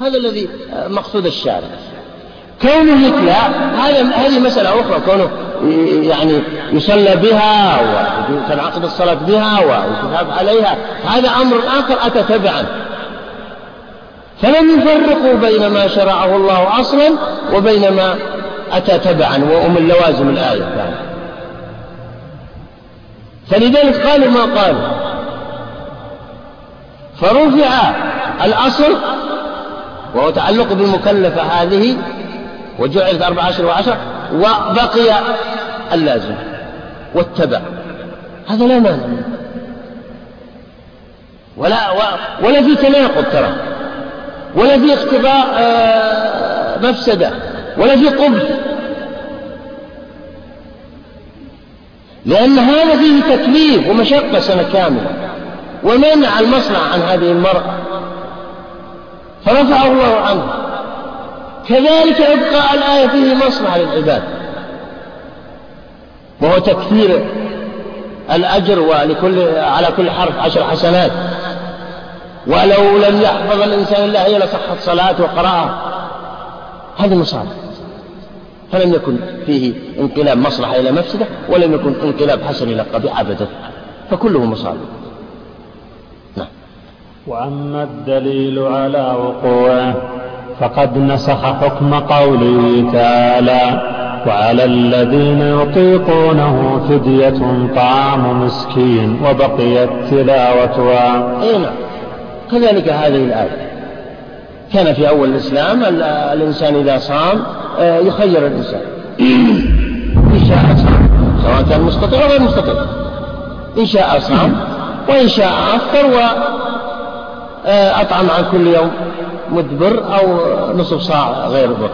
هذا الذي مقصود الشارع. كونه يتلى هذا هذه مسألة أخرى كونه يعني يصلى بها وتنعقد الصلاة بها ويتثاب عليها. هذا أمر آخر أتى تبعا. فلم يفرقوا بين ما شرعه الله أصلا وبين ما أتى تبعا ومن لوازم الآية. فلذلك قالوا ما قالوا؟ فرفع الأصل وهو تعلق بالمكلفة هذه وجعلت أربع عشر وعشر وبقي اللازم واتبع. هذا لا مانع ولا ولا في تناقض ترى. ولا في اقتضاء آه، مفسدة. ولا في قبح. لأن هذا فيه تكليف ومشقة سنة كاملة. ومنع المصنع عن هذه المرأة. فرفعه الله عنه. كذلك إبقاء الآية فيه مصلحة للعباد. وهو تكثير الأجر ولكل على كل حرف عشر حسنات. ولو لم يحفظ الإنسان الله هي لصحت صلاة وقراءة هذه مصالح فلم يكن فيه انقلاب مصلحة إلى مفسدة ولم يكن انقلاب حسن إلى قبيح أبدا. فكله مصالح وأما الدليل على وقوعه فقد نسخ حكم قوله تعالى وعلى الذين يطيقونه فدية طعام مسكين وبقيت تلاوتها. أي نعم. كذلك هذه الآية. كان في أول الإسلام الإنسان إذا صام آه، يخير الإنسان. إن شاء صام. سواء كان مستطيع أو غير مستطيع. إن شاء صام وإن شاء أفطر آه، أطعم عن كل يوم مدبر أو نصف صاع غير بر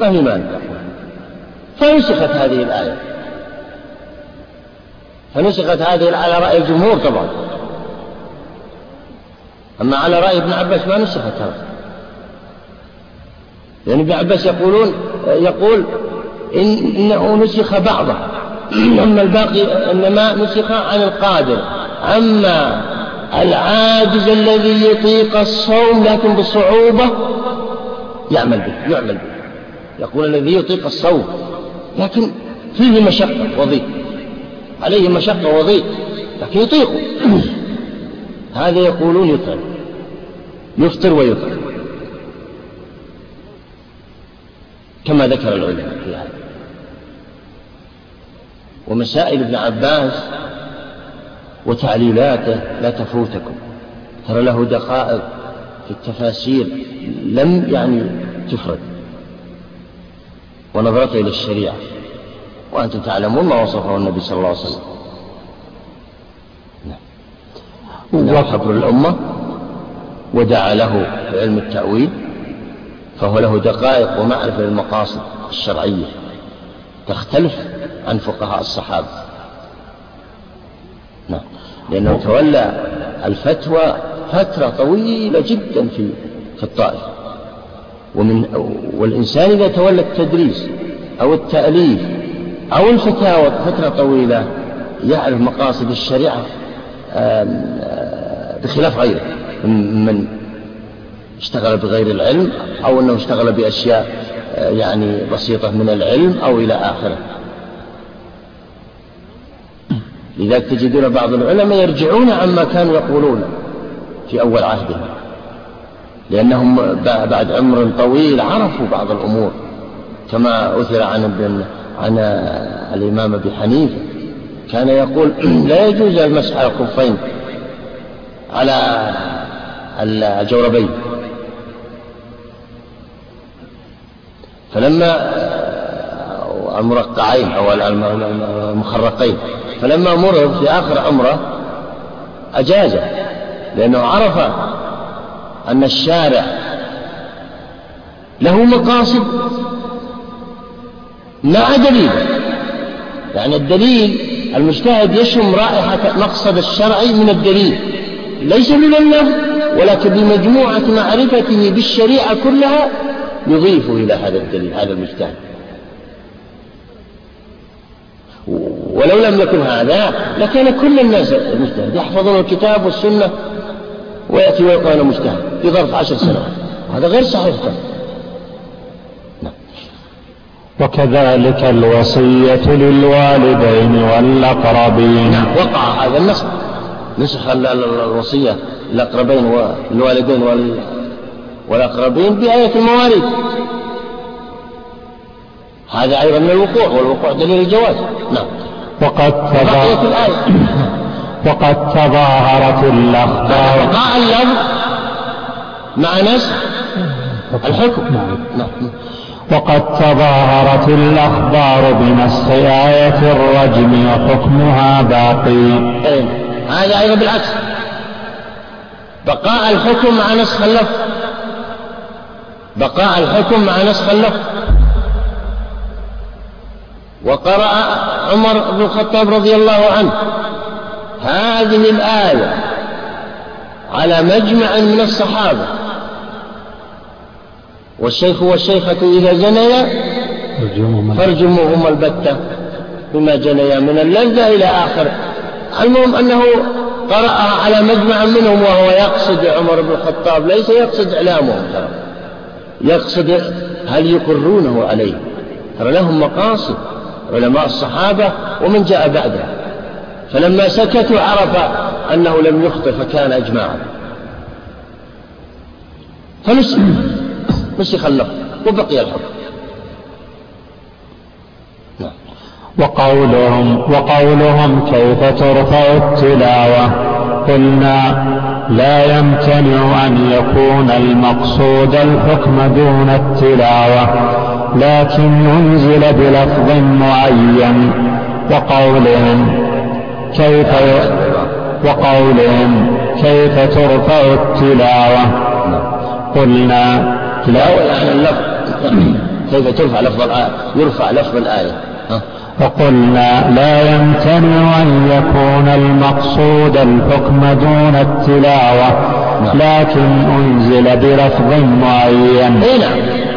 ما في مانع. فنسخت هذه الآية. فنسخت هذه على رأي الجمهور طبعا. أما على رأي ابن عباس ما نسخت هذا. لأن ابن عباس يقولون يقول إن إنه نسخ بعضه. أما الباقي إنما نسخ عن القادر. أما العاجز الذي يطيق الصوم لكن بصعوبة يعمل به يعمل به. يقول الذي يطيق الصوم لكن فيه مشقة وضيق عليه مشقة وضيق لكن يطيق. هذا يقولون يطعم يفطر ويطعم. كما ذكر العلماء في هذا. ومسائل ابن عباس وتعليلاته لا تفوتكم. ترى له دقائق في التفاسير لم يعني تفرد. ونظرته إلى الشريعة. وأنتم تعلمون ما وصفه النبي صلى الله عليه وسلم. نعم. حبر الأمة ودعا له بعلم التأويل فهو له دقائق ومعرفة للمقاصد الشرعية. تختلف عن فقهاء الصحابة. نعم. لأنه تولى الفتوى فترة طويلة جدا في في الطائف. ومن والإنسان إذا تولى التدريس أو التأليف أو الفتاوى فترة طويلة يعرف مقاصد الشريعة بخلاف غيره من اشتغل بغير العلم أو أنه اشتغل بأشياء يعني بسيطة من العلم أو إلى آخره. لذلك تجدون بعض العلماء يرجعون عما كانوا يقولون في أول عهدهم. لأنهم بعد عمر طويل عرفوا بعض الأمور كما أثر عن ابن عن الإمام أبي حنيفة. كان يقول لا يجوز المسح على الخفين على الجوربين. فلما المرقعين أو المخرقين. فلما مر في آخر عمره أجازه لأنه عرف أن الشارع له مقاصد مع دليل. يعني الدليل المجتهد يشم رائحة مقصد الشرعي من الدليل. ليس من اللفظ ولكن بمجموعة معرفته بالشريعة كلها يضيف إلى هذا الدليل هذا المجتهد. ولو لم يكن هذا لكان كل الناس المجتهد يحفظون الكتاب والسنة ويأتي ويقول أنا مجتهد في ظرف عشر سنوات. هذا غير صحيح. نعم. وكذلك الوصية للوالدين والأقربين. نعم وقع هذا النسخ نسخ الوصية للأقربين والوالدين والأقربين بآية المواريث. هذا أيضا من الوقوع والوقوع دليل الجواز. نعم. وقد تظاهرت الآية. وقد تظاهرت الأخبار. وقع اللفظ مع نسخ الحكم. نعم. نعم. وقد تظاهرت الأخبار بنسخ آية الرجم وحكمها باقي. إيه. هذا أيضا بالعكس. بقاء الحكم مع نسخ اللفظ. بقاء الحكم مع نسخ اللفظ. وقرأ عمر بن الخطاب رضي الله عنه هذه الآية على مجمع من الصحابة. والشيخ والشيخة إذا زنيا فارجموهما البتة بما جنيا من اللذة إلى آخر. المهم أنه قرأها على مجمع منهم وهو يقصد عمر بن الخطاب ليس يقصد إعلامهم. ترى يقصد هل يقرونه عليه. ترى لهم مقاصد. علماء الصحابة ومن جاء بعده. فلما سكتوا عرف أنه لم يخطئ فكان إجماعا. فنسخ نسخ اللفظ وبقي الحكم. نعم. وقولهم وقولهم كيف ترفع التلاوة؟ قلنا لا يمتنع أن يكون المقصود الحكم دون التلاوة. لكن ينزل بلفظ معين وقولهم كيف وقولهم كيف ترفع التلاوة؟ قلنا تلاوة يعني كيف ترفع لفظ الآية؟ يرفع لفظ الآية. وقلنا لا يمتنع أن يكون المقصود الحكم دون التلاوة نعم. لكن أنزل بلفظ معين. اي نعم.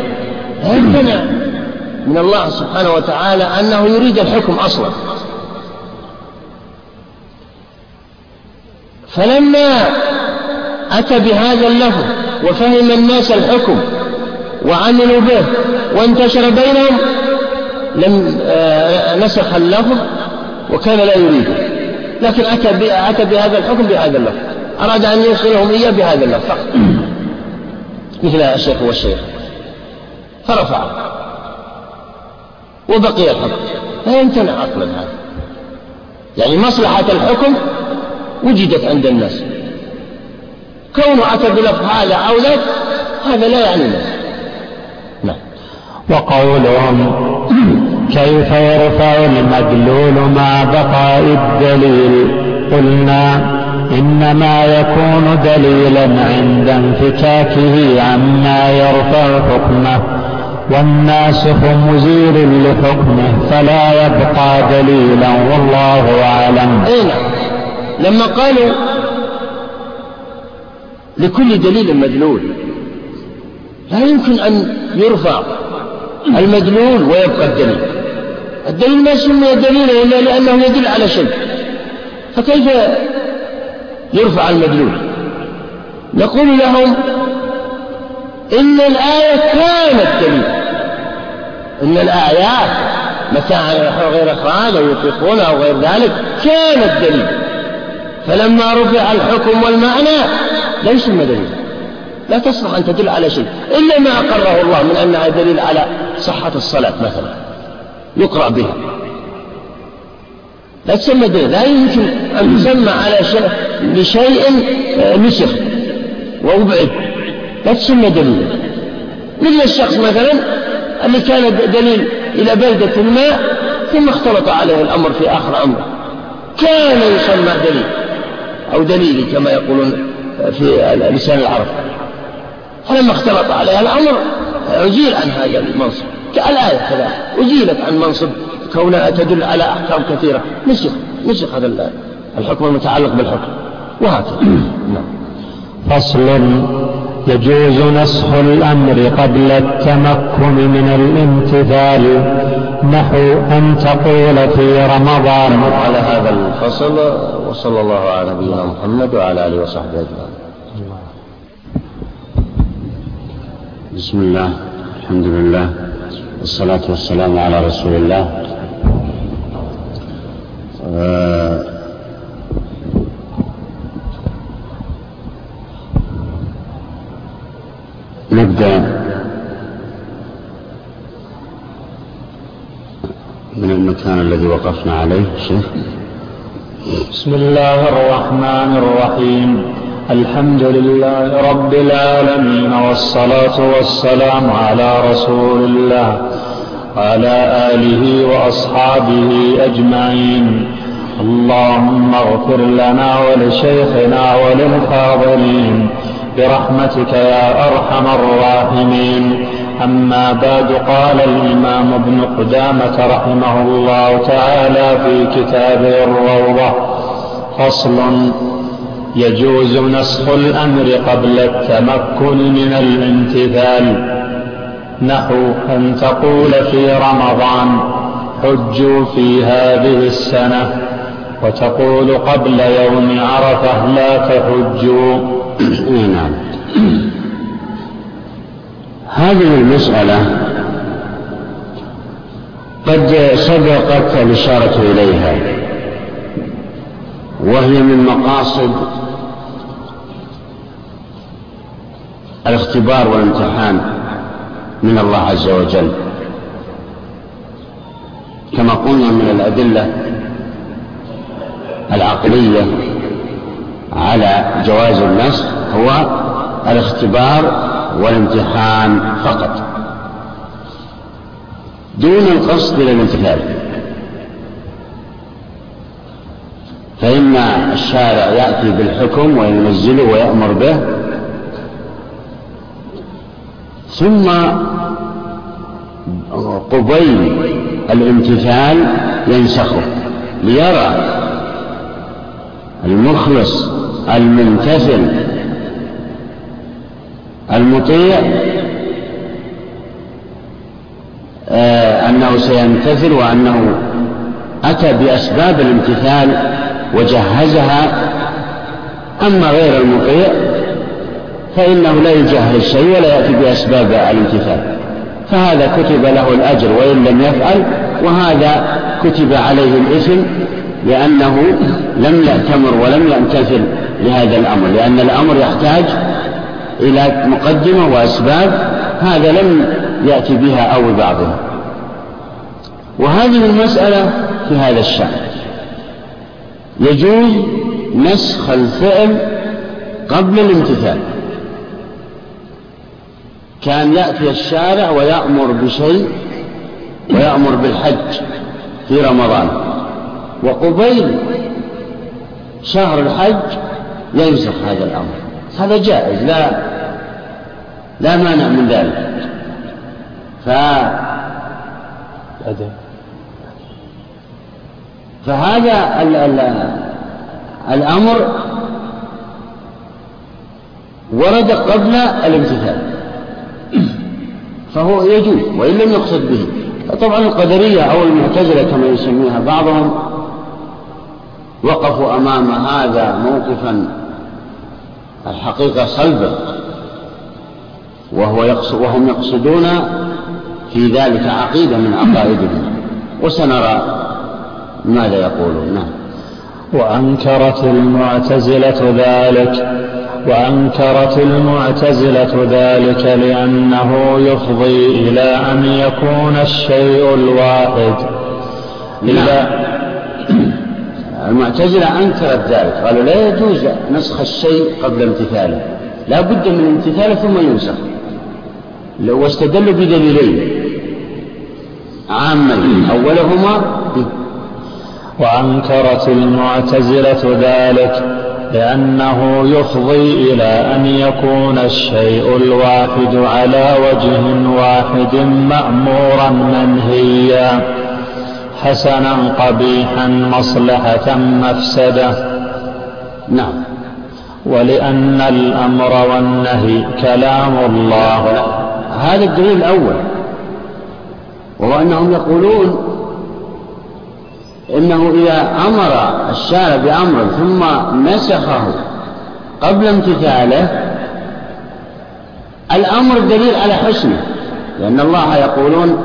يمتنع من الله سبحانه وتعالى أنه يريد الحكم أصلا. فلما أتى بهذا اللفظ وفهم الناس الحكم وعملوا به وانتشر بينهم لم آه، نسخ اللفظ وكان لا يريده لكن أتى أتى بهذا الحكم بهذا اللفظ. أراد أن يوصلهم إياه بهذا اللفظ. فقط مثل الشيخ والشيخ. فرفع. وبقي الحكم. لا يمتنع عقلا هذا. يعني مصلحة الحكم وجدت عند الناس. كونه أتى بلفظ هذا أو ذاك هذا لا يعني الناس نعم. وقولهم كيف يرفع المدلول مع بقاء الدليل؟ قلنا إنما يكون دليلا عند انفكاكه عما يرفع حكمه والناسخ مزيل لحكمه فلا يبقى دليلا والله أعلم. أين نعم. لما قالوا لكل دليل مدلول لا يمكن أن يرفع المدلول ويبقى الدليل. الدليل ما سمي دليلا إلا لأنه يدل على شيء. فكيف يرفع المدلول. نقول لهم إن الآية كانت دليل. إن الآيات متاعا غير إخراج أو يطلقون أو غير ذلك كانت دليل. فلما رفع الحكم والمعنى يسمى دليلا لا تصلح أن تدل على شيء. إلا ما أقره الله من أنها دليل على صحة الصلاة مثلا. يقرأ بها. لا تسمى دليل لا يمكن أن تسمى على شيء لشيء آه، نسخ وأبعد. لا تسمى دليل مثل الشخص مثلا اللي كان دليل إلى بلدة ما ثم اختلط عليه الأمر في آخر أمر. كان يسمى دليل أو دليلي كما يقولون في لسان العرب. فلما اختلط عليها الأمر أزيل عن هذا المنصب. كالآية كذلك أزيلت عن منصب كونها تدل على أحكام كثيرة. نسخ نسخ هذا الحكم المتعلق بالحكم. وهكذا. نعم. فصل يجوز نسخ الأمر قبل التمكن من الامتثال. نحو أن تقول في رمضان. نعم، على هذا الفصل. وصلى الله على نبينا محمد وعلى آله وصحبه أجمعين. بسم الله الحمد لله والصلاة والسلام على رسول الله. نبدأ. من المكان الذي وقفنا عليه شيخ. بسم الله الرحمن الرحيم. الحمد لله رب العالمين والصلاة والسلام على رسول الله وعلى آله وأصحابه أجمعين. اللهم اغفر لنا ولشيخنا وللحاضرين برحمتك يا أرحم الراحمين. أما بعد قال الإمام ابن قدامة رحمه الله تعالى في كتابه الروضة فصل يجوز نسخ الأمر قبل التمكن من الامتثال. نحو أن تقول في رمضان حجوا في هذه السنة. وتقول قبل يوم عرفة لا تحجوا. نعم. هذه المسألة قد سبقت الإشارة إليها وهي من مقاصد الاختبار والامتحان من الله عز وجل. كما قلنا من الأدلة العقلية على جواز النسخ هو الاختبار والامتحان فقط. دون القصد إلى الامتثال. فإن الشارع يأتي بالحكم وينزله ويأمر به ثم قبيل الامتثال ينسخه ليرى المخلص الممتثل المطيع آه أنه سيمتثل وأنه أتى بأسباب الامتثال وجهزها. أما غير المطيع فإنه لا يجهز شيء ولا يأتي بأسباب الامتثال فهذا كتب له الأجر وإن لم يفعل وهذا كتب عليه الإثم لأنه لم يأتمر ولم يمتثل لهذا الأمر لأن الأمر يحتاج إلى مقدمة وأسباب هذا لم يأتي بها أو ببعضها وهذه المسألة في هذا الشأن. يجوز نسخ الفعل قبل الامتثال. كان يأتي الشارع ويأمر بشيء ويأمر بالحج في رمضان. وقبيل شهر الحج ينسخ هذا الأمر. هذا جائز لا لا مانع من ذلك. ف فهذا ال ال الأمر ورد قبل الامتثال. فهو يجوز وإن لم يقصد به. طبعا القدرية أو المعتزلة كما يسميها بعضهم وقفوا أمام هذا موقفا الحقيقة صلبة وهو يقصد وهم يقصدون في ذلك عقيدة من عقائدهم. وسنرى ماذا يقولون. نعم. وأنكرت المعتزلة ذلك. وأنكرت المعتزلة ذلك لأنه يفضي إلى أن يكون الشيء الواحد. إلا المعتزلة أنكرت ذلك قالوا لا يجوز نسخ الشيء قبل امتثاله لا بد من امتثاله ثم ينسخ. واستدلوا بدليلين عامين أولهما. وأنكرت المعتزلة ذلك لأنه يفضي إلى أن يكون الشيء الواحد على وجه واحد مأمورا منهيا حسنا قبيحا مصلحة مفسدة. نعم. ولأن الأمر والنهي كلام الله. هذا الدليل الأول. وهو أنهم يقولون إنه إذا أمر الشارع بأمر ثم نسخه قبل امتثاله الأمر دليل على حسنه لأن الله يقولون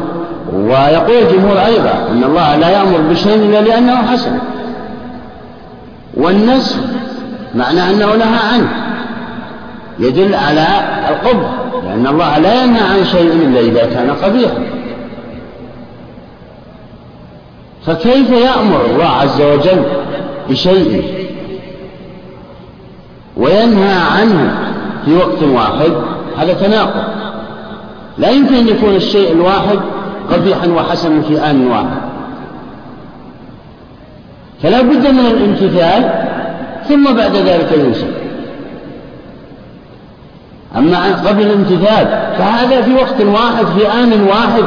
ويقول الجمهور أيضا أن الله لا يأمر بشيء إلا لأنه حسن. والنسخ معنى أنه نهى عنه يدل على القبح لأن الله لا ينهى عن شيء إلا إذا كان قبيحا. فكيف يأمر الله عز وجل بشيء؟ وينهى عنه في وقت واحد هذا تناقض. لا يمكن أن يكون الشيء الواحد قبيحا وحسنا في آن واحد. فلا بد من الامتثال ثم بعد ذلك ينسب. أما قبل الامتثال فهذا في وقت واحد في آن واحد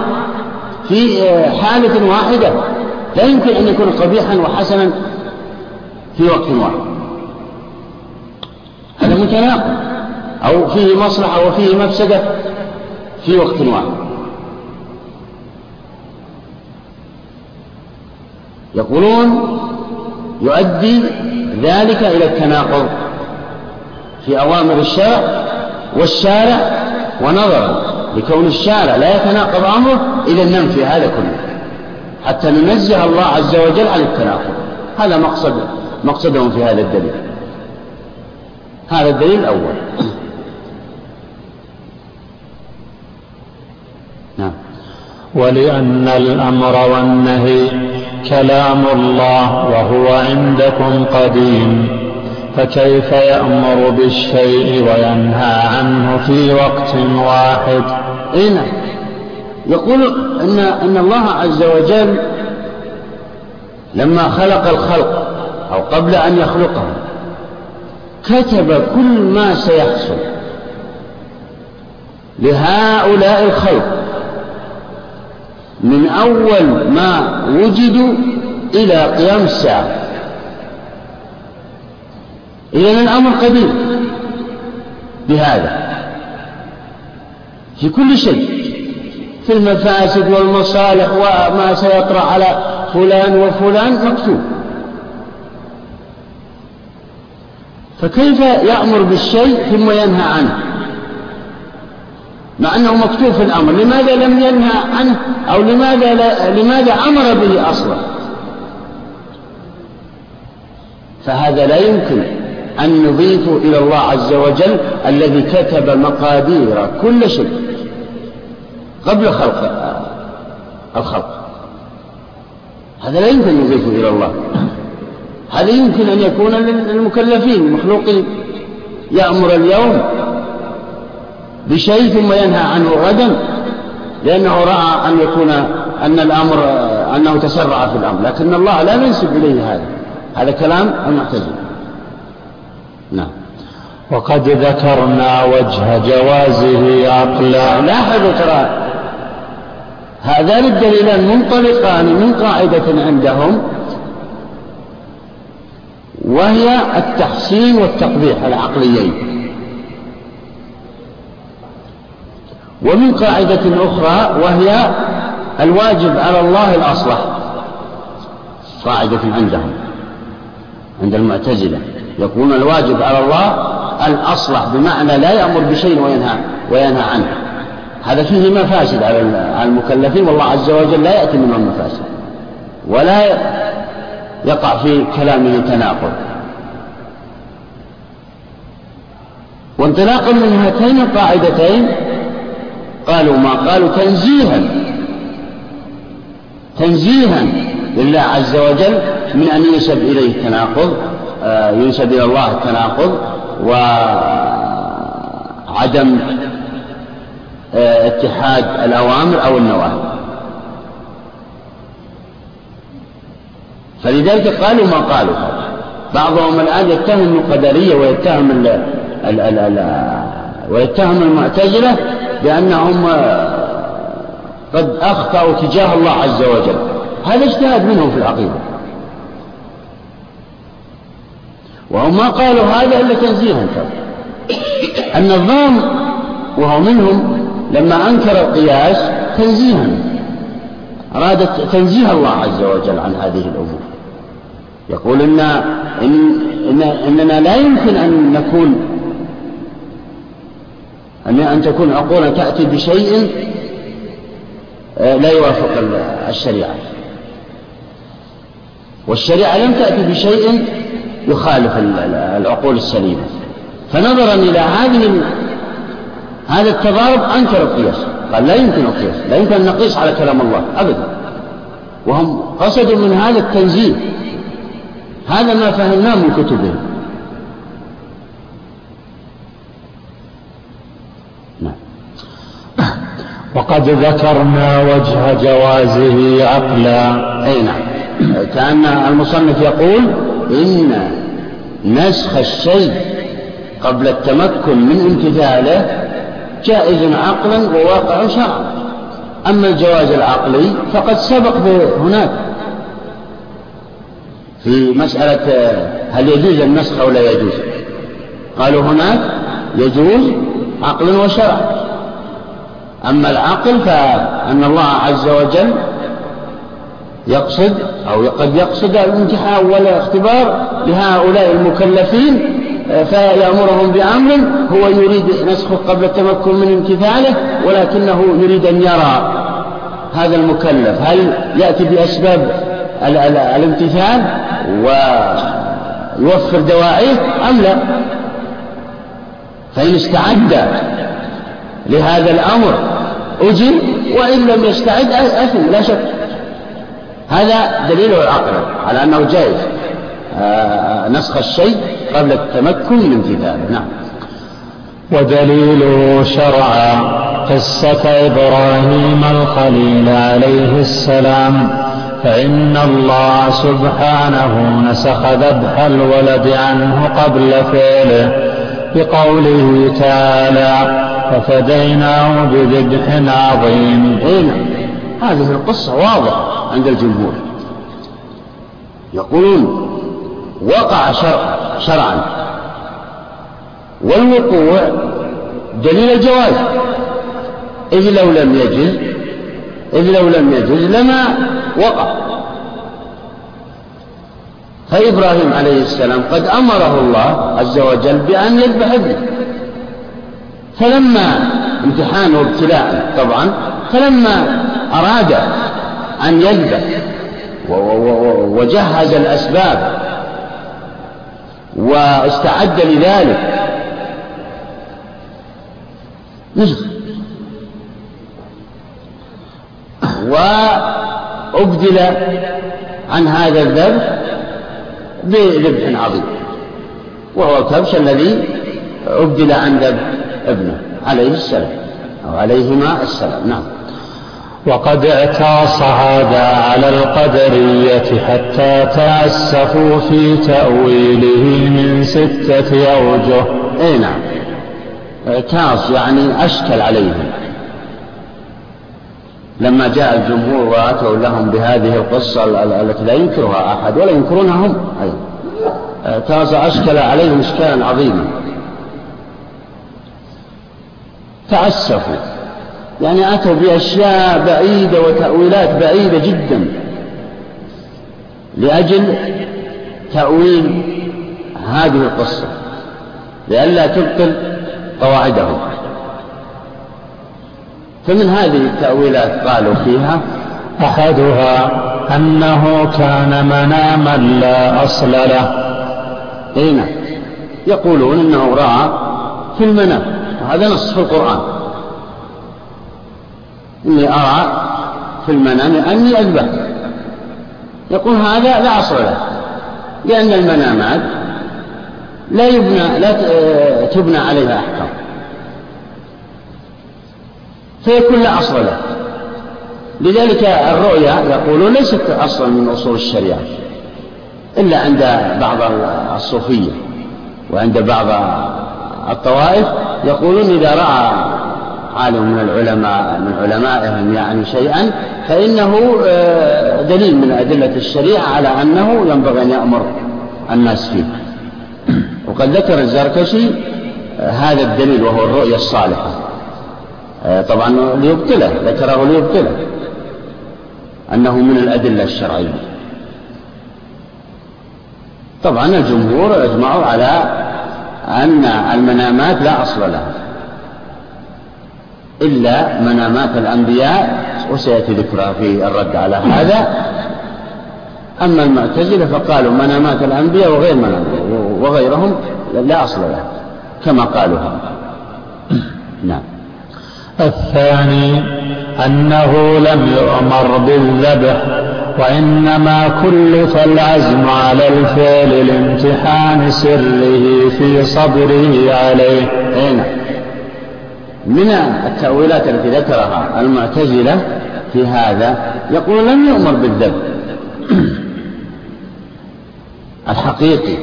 في حالة واحدة. لا يمكن أن يكون قبيحا وحسنا في وقت واحد. هذا متناقض. أو فيه مصلحة وفيه مفسدة في وقت واحد. يقولون يؤدي ذلك إلى التناقض في أوامر الشرع والشارع ونظرا لكون الشارع لا يتناقض أمره إلى النمفي هذا كله. حتى ننزه الله عز وجل عن التناقض. هذا مقصد مقصدهم في هذا الدليل. هذا الدليل الأول. نعم. ولأن الأمر والنهي كلام الله وهو عندكم قديم فكيف يأمر بالشيء وينهى عنه في وقت واحد؟ إيه نعم. يقول أن أن الله عز وجل لما خلق الخلق أو قبل أن يخلقهم كتب كل ما سيحصل لهؤلاء الخلق من أول ما وجدوا إلى قيام الساعة. إذن الأمر قديم بهذا في كل شيء. في المفاسد والمصالح وما سيطرأ على فلان وفلان مكتوب. فكيف يأمر بالشيء ثم ينهى عنه؟ مع أنه مكتوب في الأمر لماذا لم ينهى عنه؟ أو لماذا, لا لماذا أمر به أصلا؟ فهذا لا يمكن أن نضيف إلى الله عز وجل الذي كتب مقادير كل شيء. قبل خلق الخلق. هذا لا يمكن أن نضيفه إلى الله. هذا يمكن أن يكون للمكلفين المخلوقين يأمر اليوم بشيء ثم ينهى عنه غدا لأنه رأى أن يكون أن الأمر أنه تسرع في الأمر. لكن الله لا ننسب إليه هذا. هذا كلام المعتزلة. نعم. وقد ذكرنا وجه جوازه عقلا. لاحظوا ترى هذان الدليلان منطلقان من قاعدة عندهم وهي التحسين والتقبيح العقليين. ومن قاعدة أخرى وهي الواجب على الله الأصلح قاعدة عندهم عند المعتزلة. يقولون الواجب على الله الأصلح بمعنى لا يأمر بشيء وينهى وينهى عنه. هذا فيه مفاسد على المكلفين والله عز وجل لا يأتي منهم مفاسد. ولا يقع في كلامه تناقض وانطلاقا من هاتين القاعدتين قالوا ما قالوا تنزيها. تنزيها لله عز وجل من أن ينسب إليه التناقض آه، ينسب إلى الله التناقض وعدم اتحاد الأوامر أو النواهي. فلذلك قالوا ما قالوا. بعضهم الآن يتهم القدرية ويتهم ال ال ال ال ويتهم المعتزلة بأنهم قد أخطأوا تجاه الله عز وجل. هذا اجتهاد منهم في العقيدة. وهم ما قالوا هذا إلا تنزيها. النظام وهو منهم لما أنكر القياس تنزيها. أراد تنزيه الله عز وجل عن هذه الأمور. يقول إن, إن, إن إننا لا يمكن أن نكون أن أن تكون عقولا تأتي بشيء آه، لا يوافق الشريعة. والشريعة لم تأتي بشيء يخالف العقول السليمة. فنظرا إلى هذه هذا التضارب أنكر القياس. قال لا يمكن القياس لا يمكن أن نقيس على كلام الله أبدا. وهم قصدوا من هذا التنزيل هذا ما فهمناه من كتبهم. نعم. وقد ذكرنا وجه جوازه عقلا. أي نعم. كأن المصنف يقول إن نسخ الشيء قبل التمكن من امتثاله جائز عقلا وواقع شرعا. أما الجواز العقلي فقد سبق هناك في مسألة هل يجوز النسخ أو لا يجوز؟ قالوا هناك يجوز عقلا وشرعا أما العقل فأن الله عز وجل يقصد أو قد يقصد الامتحان والاختبار لهؤلاء المكلفين فيأمرهم بأمر هو يريد نسخه قبل التمكن من امتثاله ولكنه يريد أن يرى هذا المكلف. هل يأتي بأسباب الامتثال ويوفر دواعيه أم لا؟ فإن استعد لهذا الأمر أجل وإن لم يستعد أثم لا شك. هذا دليل العقل على أنه جائز. نسخ الشيء قبل التمكن من امتثاله نعم. ودليله شرعا قصة إبراهيم الخليل عليه السلام فإن الله سبحانه نسخ ذبح الولد عنه قبل فعله بقوله تعالى ففديناه بذبح عظيم. إيه نعم. هذه القصة واضحة عند الجمهور. يقولون وقع شرع شرعا. والوقوع دليل الجواز. إذ لو لم يجز إذ لو لم يجز لما وقع. فإبراهيم عليه السلام قد أمره الله عز وجل بأن يذبح ابنه. فلما امتحان وابتلاء طبعا فلما أراد أن يذبح وجهز الأسباب واستعد لذلك. نسخ وأبدل عن هذا الذبح بذبح عظيم وهو الكبش الذي أبدل عن ذبح ابنه عليه السلام أو عليهما السلام. نعم. وقد اعتاص هذا على القدرية حتى تأسفوا في تأويله من ستة أوجه. أي نعم. اعتاص يعني أشكل عليهم. لما جاء الجمهور وأتوا لهم بهذه القصة التي لا ينكرها أحد ولا ينكرونها هم أيضا اعتاص أشكل عليهم إشكالا عظيما. تعسفوا يعني أتوا بأشياء بعيدة وتأويلات بعيدة جدا. لأجل تأويل هذه القصة. لئلا تبطل قواعدهم. فمن هذه التأويلات قالوا فيها أحدها أنه كان مناما لا أصل له. أي نعم. يقولون أنه رأى في المنام. وهذا نص في القرآن. إني أرى في المنام أني أذبح. يقول هذا لا أصل له لأن المنامات لا يبنى لا تبنى عليها أحكام. فيكون لا أصل له. لذلك الرؤيا يقولون ليست أصلا من أصول الشريعة إلا عند بعض الصوفية وعند بعض الطوائف يقولون إذا رأى عالم من العلماء من علمائهم يعني شيئا فإنه آه، دليل من أدلة الشريعة على أنه ينبغي أن يأمر الناس فيه. وقد ذكر الزركشي آه، هذا الدليل وهو الرؤيا الصالحة. آه، طبعا ليبطله ذكره ليبطله أنه من الأدلة الشرعية. طبعا الجمهور إجمعوا على أن المنامات لا أصل لها. إلا منامات الأنبياء وسيأتي ذكرها في الرد على هذا. أما المعتزلة فقالوا منامات الأنبياء وغير منام وغيرهم لا أصل له كما قالوا نعم. الثاني أنه لم يؤمر بالذبح وإنما كلف العزم على الفعل لامتحان سره في صبره عليه. هنا من التأويلات التي ذكرها المعتزلة في هذا يقول لم يؤمر بالذبح الحقيقي.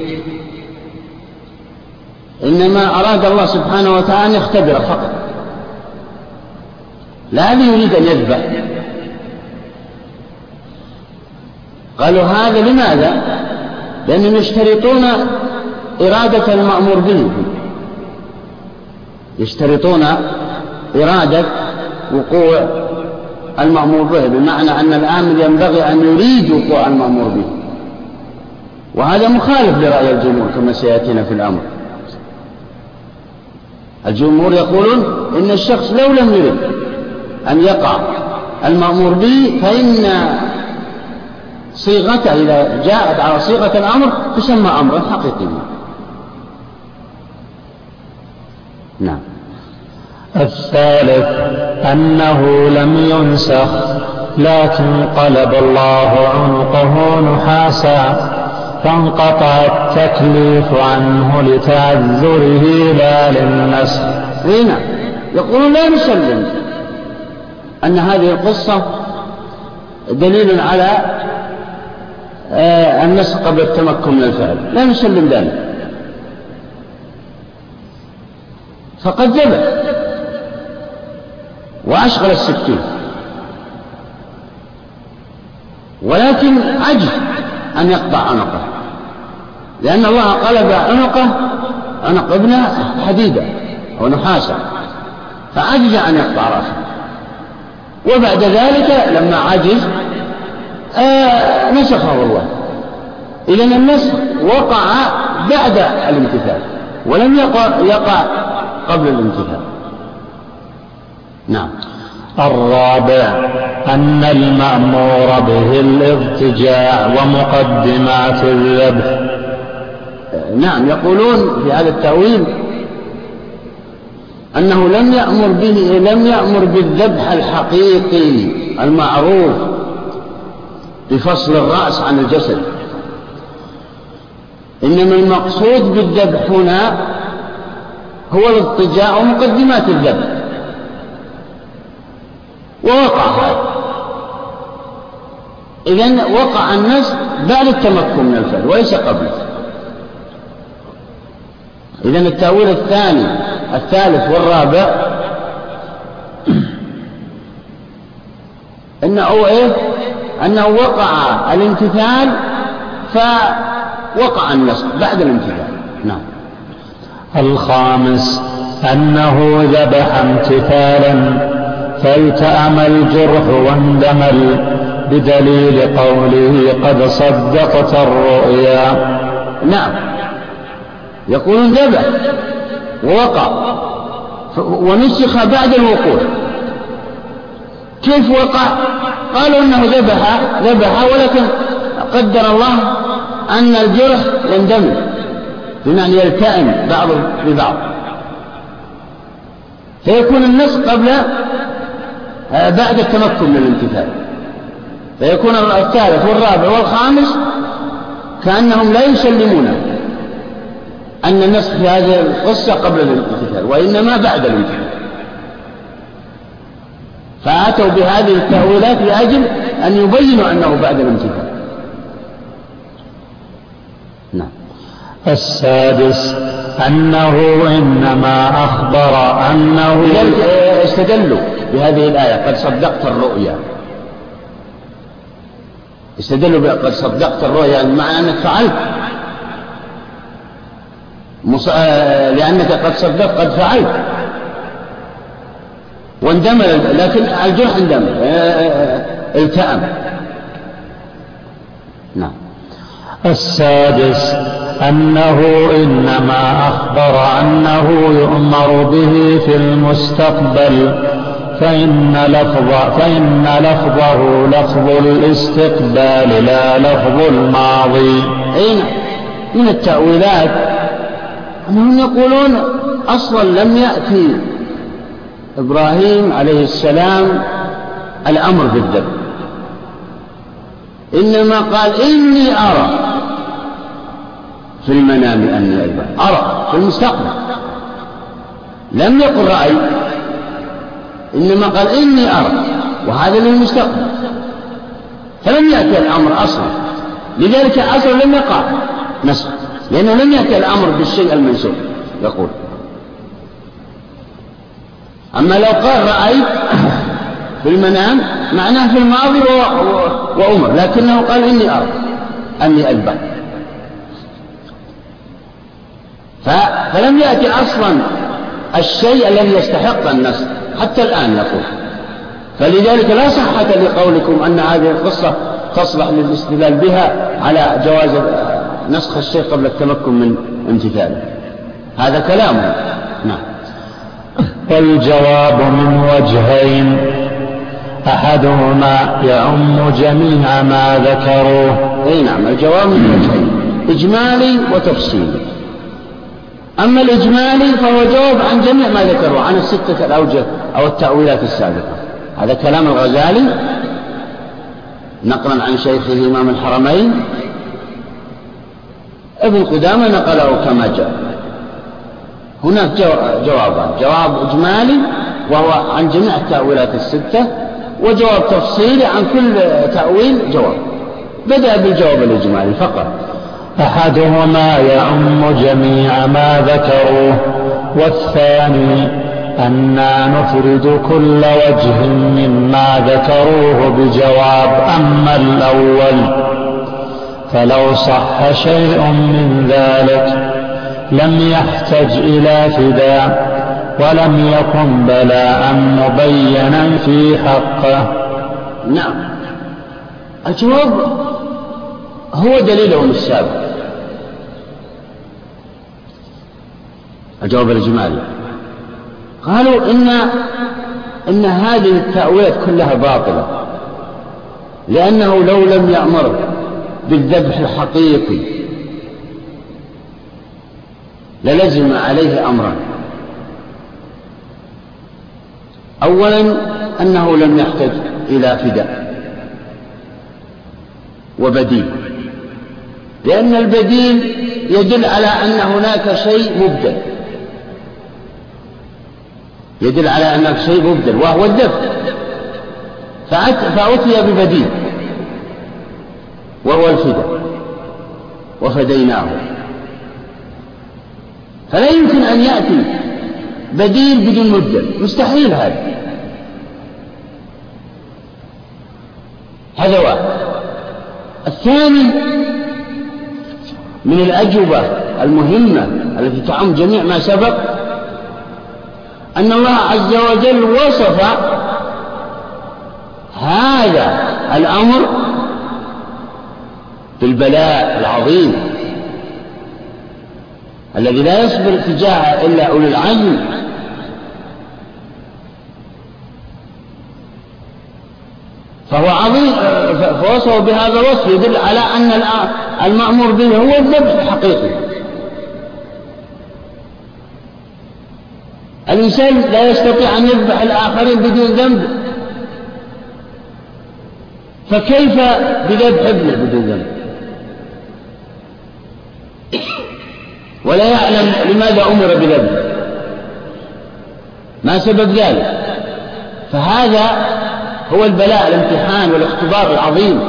إنما أراد الله سبحانه وتعالى أن يختبر فقط. لا يريد أن يذبح. قالوا هذا لماذا؟ لأنهم يشترطون إرادة المأمور به. يشترطون إرادة وقوع المأمور به بمعنى أن الآمر ينبغي أن يريد وقوع المأمور به. وهذا مخالف لرأي الجمهور كما سيأتينا في الأمر. الجمهور يقولون إن الشخص لو لم يرد أن يقع المأمور به فإن صيغته إذا جاءت على صيغة الأمر تسمى أمرا حقيقيا. نعم. الثالث أنه لم ينسخ لكن قلب الله عنقه نحاسا فانقطع التكليف عنه لتعذره لا للنسخ. هنا يقولون لا نسلم. أن هذه القصة دليل على آه، النسخ قبل التمكن من الفعل. لا نسلم ذلك. فقد ذبح. وأشغل السكين ولكن عجز أن يقطع عنقه. لأن الله قلب عنقه عنق ابنه حديدا أو نحاسا فعجز أن يقطع رأسه. وبعد ذلك لما عجز آه نسخه الله. إذا النسخ وقع بعد الامتثال. ولم يقع, يقع قبل الامتثال نعم. الرابع أن المأمور به الاضطجاع ومقدمات الذبح نعم يقولون في هذا التأويل أنه لم يأمر به لم يأمر بالذبح الحقيقي المعروف بفصل الرأس عن الجسد. إنما المقصود بالذبح هنا هو الاضطجاع ومقدمات الذبح ووقع هذا. إذا وقع الناس بعد التمكن من الفعل وليس قبله إذا التأويل الثاني الثالث والرابع أنه إيه؟ أنه وقع الامتثال فوقع النسخ بعد الامتثال. نعم. الخامس أنه ذبح امتثالا فالتأم الجرح واندمل بدليل قوله قد صدقت الرؤيا. نعم. يقولون ذبح ووقع ونسخ بعد الوقوع. كيف وقع؟ قالوا إنه ذبح ذبح ولكن قدر الله أن الجرح يندمل بمعنى يلتئم بعض ببعض فيكون النسخ قبل آه، بعد التمكن من الامتثال. فيكون الثالث والرابع والخامس كأنهم لا يسلمون أن النسخ في هذه القصة قبل الامتثال وإنما بعد الامتثال. فأتوا بهذه التأويلات لأجل أن يبينوا أنه بعد الامتثال نعم السادس أنه إنما أخبر أنه استدلوا بهذه الآية قد صدقت الرؤيا. استدلوا بقد صدقت الرؤيا معنى أنك فعلت. آه، لأنك قد صدقت قد فعلت. واندمل لكن الجرح اندمل. آه، آه، التأم. نعم. السادس أنه إنما أخبر أنه يؤمر به في المستقبل فإن لفظ فإن لفظه لفظ الاستقبال لا لفظ الماضي. أي نعم. من التأويلات أنهم يقولون أصلا لم يأتي إبراهيم عليه السلام الأمر بالذبح إنما قال إني أرى في المنام أني أرى في المستقبل. لم يقل رأيت إنما قال إني أرى. وهذا للمستقبل. فلم يأتي الأمر أصلا. لذلك أصلا لم يقع نسخ لأنه لم يأتي الأمر بالشيء المنسوخ. يقول. أما لو قال رأيت في المنام معناه في الماضي وأمر. لكنه قال إني أرى. أني أذبح. فلم يأتي أصلا الشيء الذي يستحق النسخ حتى الآن يقول فلذلك لا صحة لقولكم أن هذه القصة تصلح للاستدلال بها على جواز نسخ الشيء قبل التمكن من امتثاله. هذا كلام. نعم. والجواب من وجهين. أحدهما يعم جميع ما ذكروه. أي نعم الجواب من وجهين. إجمالي وتفصيلي. أما الإجمالي فهو جواب عن جميع ما ذكروه عن الستة الأوجه أو التأويلات السابقة. هذا كلام الغزالي نقلا عن شيخه إمام الحرمين. ابن قدامة نقله كما جاء. هناك جوابان. جواب إجمالي وهو عن جميع التأويلات الستة وجواب تفصيلي عن كل تأويل جواب. بدأ بالجواب الإجمالي فقط. أحدهما يعم جميع ما ذكروه والثاني أنا نفرد كل وجه مما ذكروه بجواب أما الأول. فلو صح شيء من ذلك لم يحتج إلى فداء ولم يكن بلاء مبينا في حقه. نعم. الجواب هو دليلهم السابق. الجواب الإجمالي قالوا إن إن هذه التأويلات كلها باطلة. لأنه لو لم يأمر بالذبح الحقيقي للزم عليه أمران أولا أنه لم يحتج إلى فداء وبديل. لأن البديل يدل على أن هناك شيء مبدل. يدل على أن شيء مبدل وهو الدفع. فأتي ببديل وهو الفداء وفديناه. فلا يمكن أن يأتي بديل بدون مبدل. مستحيل هذا. هذا واحد. الثاني من الأجوبة المهمة التي تعم جميع ما سبق أن الله عز وجل وصف هذا الأمر بالبلاء العظيم الذي لا يصبر تجاهه إلا أولي العزم. فهو عظيم فوصفه بهذا الوصف يدل على أن المأمور به هو الذبح الحقيقي. الإنسان لا يستطيع أن يذبح الآخرين بدون ذنب. فكيف بذبح ابنه بدون ذنب؟ ولا يعلم لماذا أمر بذبحه ما سبب ذلك؟ فهذا هو البلاء الامتحان والاختبار العظيم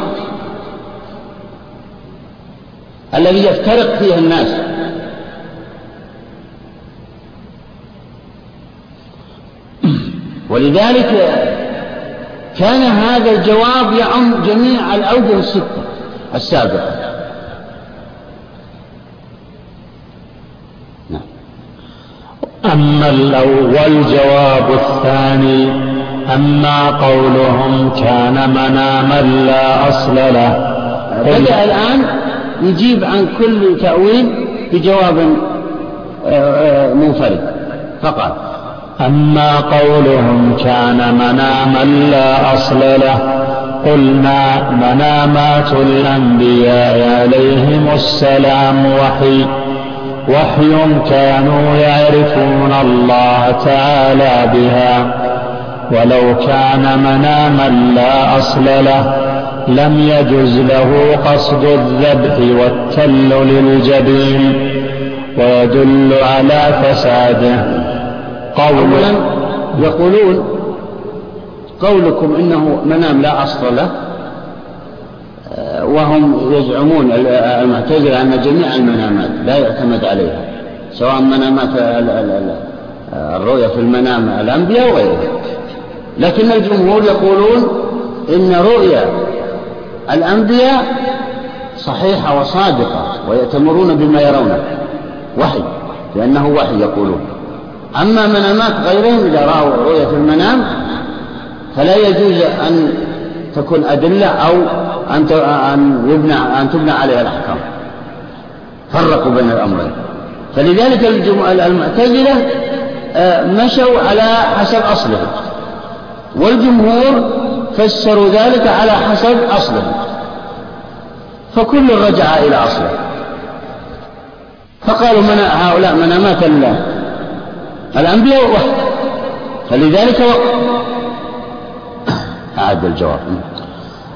الذي يفترق فيه الناس ولذلك كان هذا الجواب يعم جميع الأوجه الستة السابقة نعم. أما الأول جواب الثاني أما قولهم كان مناما لا أصل له. بدأ الآن يجيب عن كل تأويل بجواب آه، آه، منفرد فقال أما قولهم كان مناما لا أصل له. قلنا منامات الأنبياء عليهم السلام وحي. وحي كانوا يعرفون الله تعالى بها. ولو كان مناما لا أصل له لم يجز له قصد الذبح والتل للجبين ويدل على فساده. قولا يقولون قولكم إنه منام لا أصل له وهم يزعمون المعتزلة أن جميع المنامات لا يعتمد عليها سواء منامات الرؤيا في المنام الأنبياء وغيرها. لكن الجمهور يقولون إن رؤيا الأنبياء صحيحة وصادقة ويأتمرون بما يرونه وحي لأنه وحي يقولون. أما منامات غيرهم إذا رأوا رؤية في المنام فلا يجوز أن تكون أدلة أو أن أن يبنى أن تبنى عليها الأحكام. فرقوا بين الأمرين. فلذلك المعتزلة آه، مشوا على حسب أصله والجمهور فسروا ذلك على حسب أصله فكل رجع إلى أصله. فقالوا من هؤلاء منامات الله؟ الأنبياء وحده فلذلك أعد الجواب.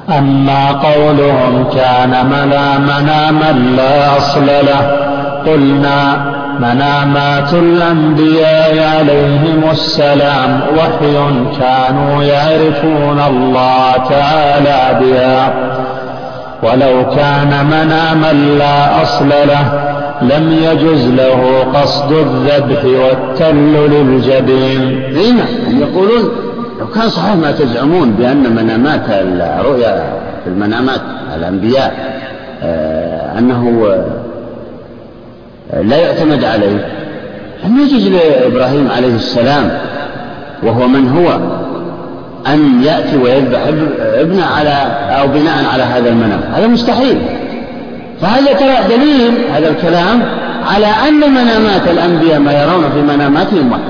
أما قولهم كان منا مناما لا أصل له. قلنا منامات الأنبياء عليهم السلام وحي كانوا يعرفون الله تعالى بها. ولو كان مناما لا أصل له لم يجز له قصد الذبح والتل للجبين. نعم يقولون لو كان صحيح ما تزعمون بأن منامات الرؤيا في المنامات الأنبياء آه، أنه لا يعتمد عليه. لم يجوز لإبراهيم عليه السلام وهو من هو أن يأتي ويذبح ابنه على أو بناء على هذا المنام. هذا مستحيل. فهذا ترى دليل هذا الكلام على أن منامات الأنبياء ما يرون في مناماتهم واحد.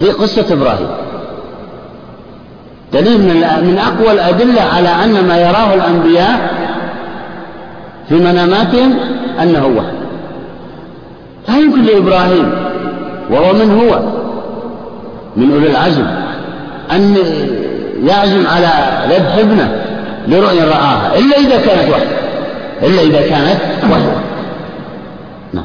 في قصة إبراهيم. دليل من, من أقوى الأدلة على أن ما يراه الأنبياء في مناماتهم أنه وحي لا يمكن لإبراهيم وهو من هو من أولي العزم أن يعزم على ذبح ابنه لرؤيا رآها إلا إذا كانت وحي إلا إذا كانت وحي نعم.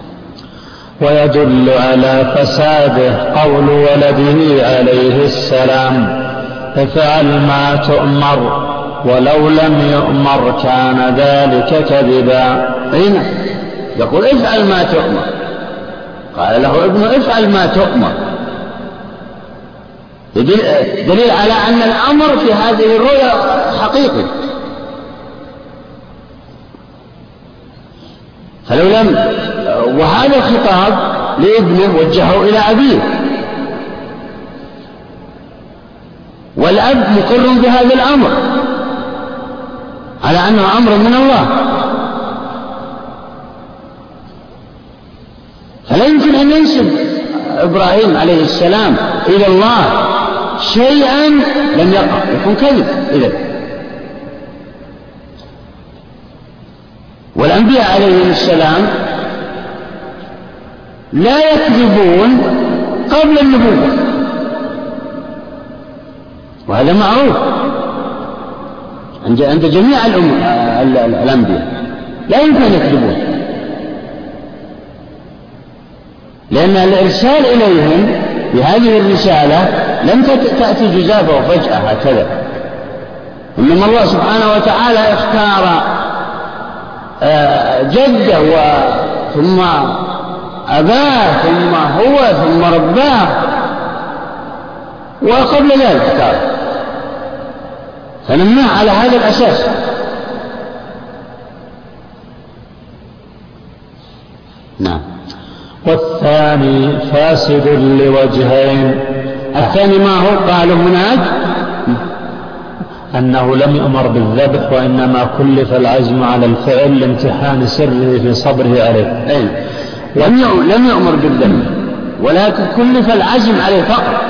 ويدل على فساده قول ولده عليه السلام افعل ما تؤمر ولو لم يؤمر كان ذلك كذبا. أين نعم. يقول افعل ما تؤمر. قال له ابنه افعل ما تؤمر. دليل على أن الأمر في هذه الرؤيا حقيقي. فلو لم وهذا الخطاب لابنه وجهه إلى أبيه. والأب مقر بهذا الأمر. على أنه أمر من الله. فلا يمكن أن ينسب إبراهيم عليه السلام إلى الله شيئا لم يقع يكون كذب إذا والأنبياء عليهم السلام لا يكذبون قبل النبوة. وهذا معروف عند جميع الأنبياء. لا يمكن أن يكذبون. لأن الإرسال إليهم بهذه الرسالة لم تأتي جزافة وفجأة هكذا. إنما الله سبحانه وتعالى اختار آه، جده ثم أباه ثم هو ثم رباه. وقبل ذلك اختاره فنمناه على هذا الأساس. نعم. والثاني فاسد لوجهين. الثاني ما هو؟ قالوا هناك أنه لم يؤمر بالذبح وإنما كلف العزم على الفعل لامتحان سره في صبره عليه. أي. لم لم يؤمر بالذبح ولكن كلف العزم عليه فقط.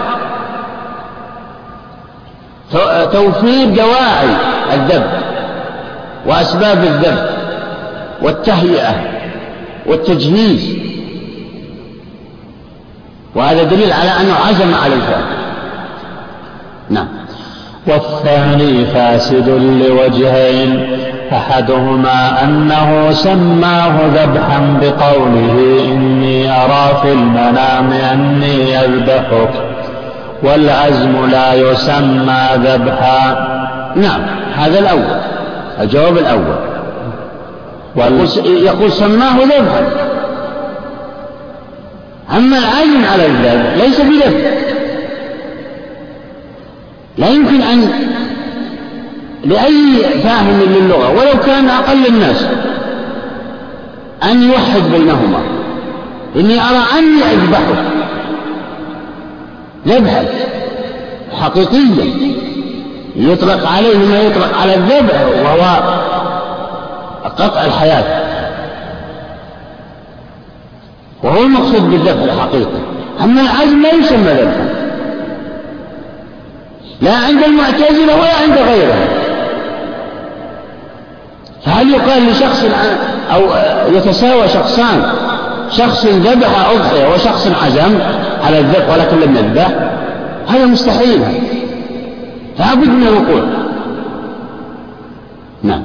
توفير دواعي الذبح وأسباب الذبح والتهيئة والتجهيز. وهذا دليل على أنه عزم على الفعل نعم. والثاني فاسد لوجهين أحدهما أنه سماه ذبحا بقوله إني أرى في المنام أني أذبحك والعزم لا يسمى ذبحا. نعم هذا الأول الجواب الأول. يقول سماه ذبحا. أما العزم على الذبح ليس بذبح لا يمكن أن لأي فاهم للغة ولو كان أقل الناس أن يوحد بينهما إني أرى أني أذبحه. ذبحا حقيقيا. يطلق عليه ما يطلق على الذبح وهو قطع الحياة. وهو المقصود بالذبح الحقيقي أما العزم لا يسمى ذبحا لا عند المعتزلة ولا عند غيرهم فهل يقال لشخص أو يتساوى شخصان شخص ذبح أضحية وشخص عزم على الذبح ولكن لم يذبح؟ هذا مستحيل. لابد من الوقوع. نعم.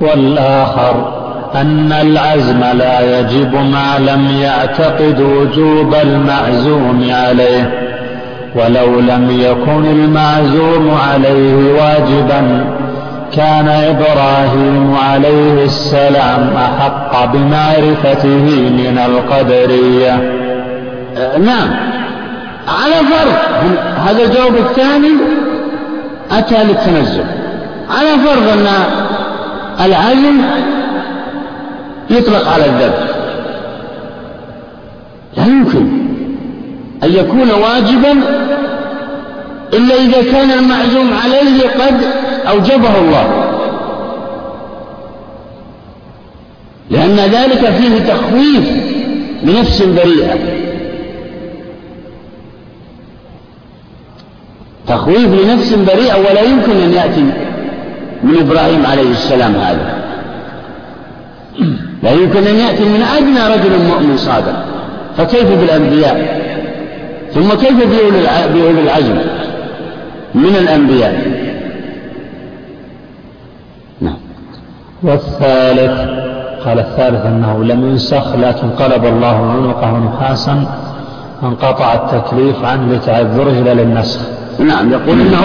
والآخر أن العزم لا يجب ما لم يعتقد وجوب المعزوم عليه ولو لم يكن المعزوم عليه واجبا كان إبراهيم عليه السلام أحق بمعرفته من القدرية. آه نعم. على فرض هذا الجواب الثاني؟ أتى للتنزل على فرض أن العزم يطلق على الذبح لا يمكن أن يكون واجبا إلا إذا كان المعزوم عليه قد أوجبه الله. لأن ذلك فيه تخويف لنفس بريئة. تخويف لنفس بريئة ولا يمكن أن يأتي من إبراهيم عليه السلام هذا. لا يمكن أن يأتي من أدنى رجل مؤمن صادق. فكيف بالأنبياء؟ ثم كيف بأولي العزم؟ من الأنبياء؟ نعم. والثالث قال الثالث أنه لم ينسخ لكن قلب الله عنقه نحاسا انقطع التكليف عنه لتعذره إلى للنسخ. نعم يقول إنه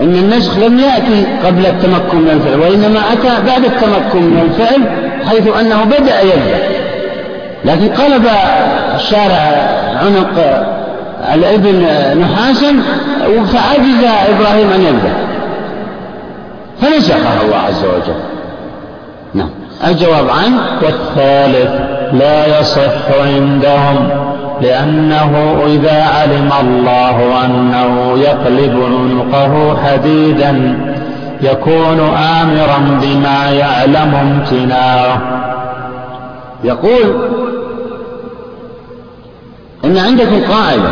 إن النسخ لم يأتي قبل التمكن من الفعل وإنما أتى بعد التمكن من الفعل حيث أنه بدأ يبدأ. لكن قلب الشارع عنق الابن نحاسا فعجز إبراهيم أن يبدأ. فنسخه الله عز وجل. نعم. الجواب عنه والثالث لا يصح عندهم. لأنه إذا علم الله أنه يقلب عنقه حديدا يكون آمرا بما يعلم امتناعه يقول إن عندكم قاعدة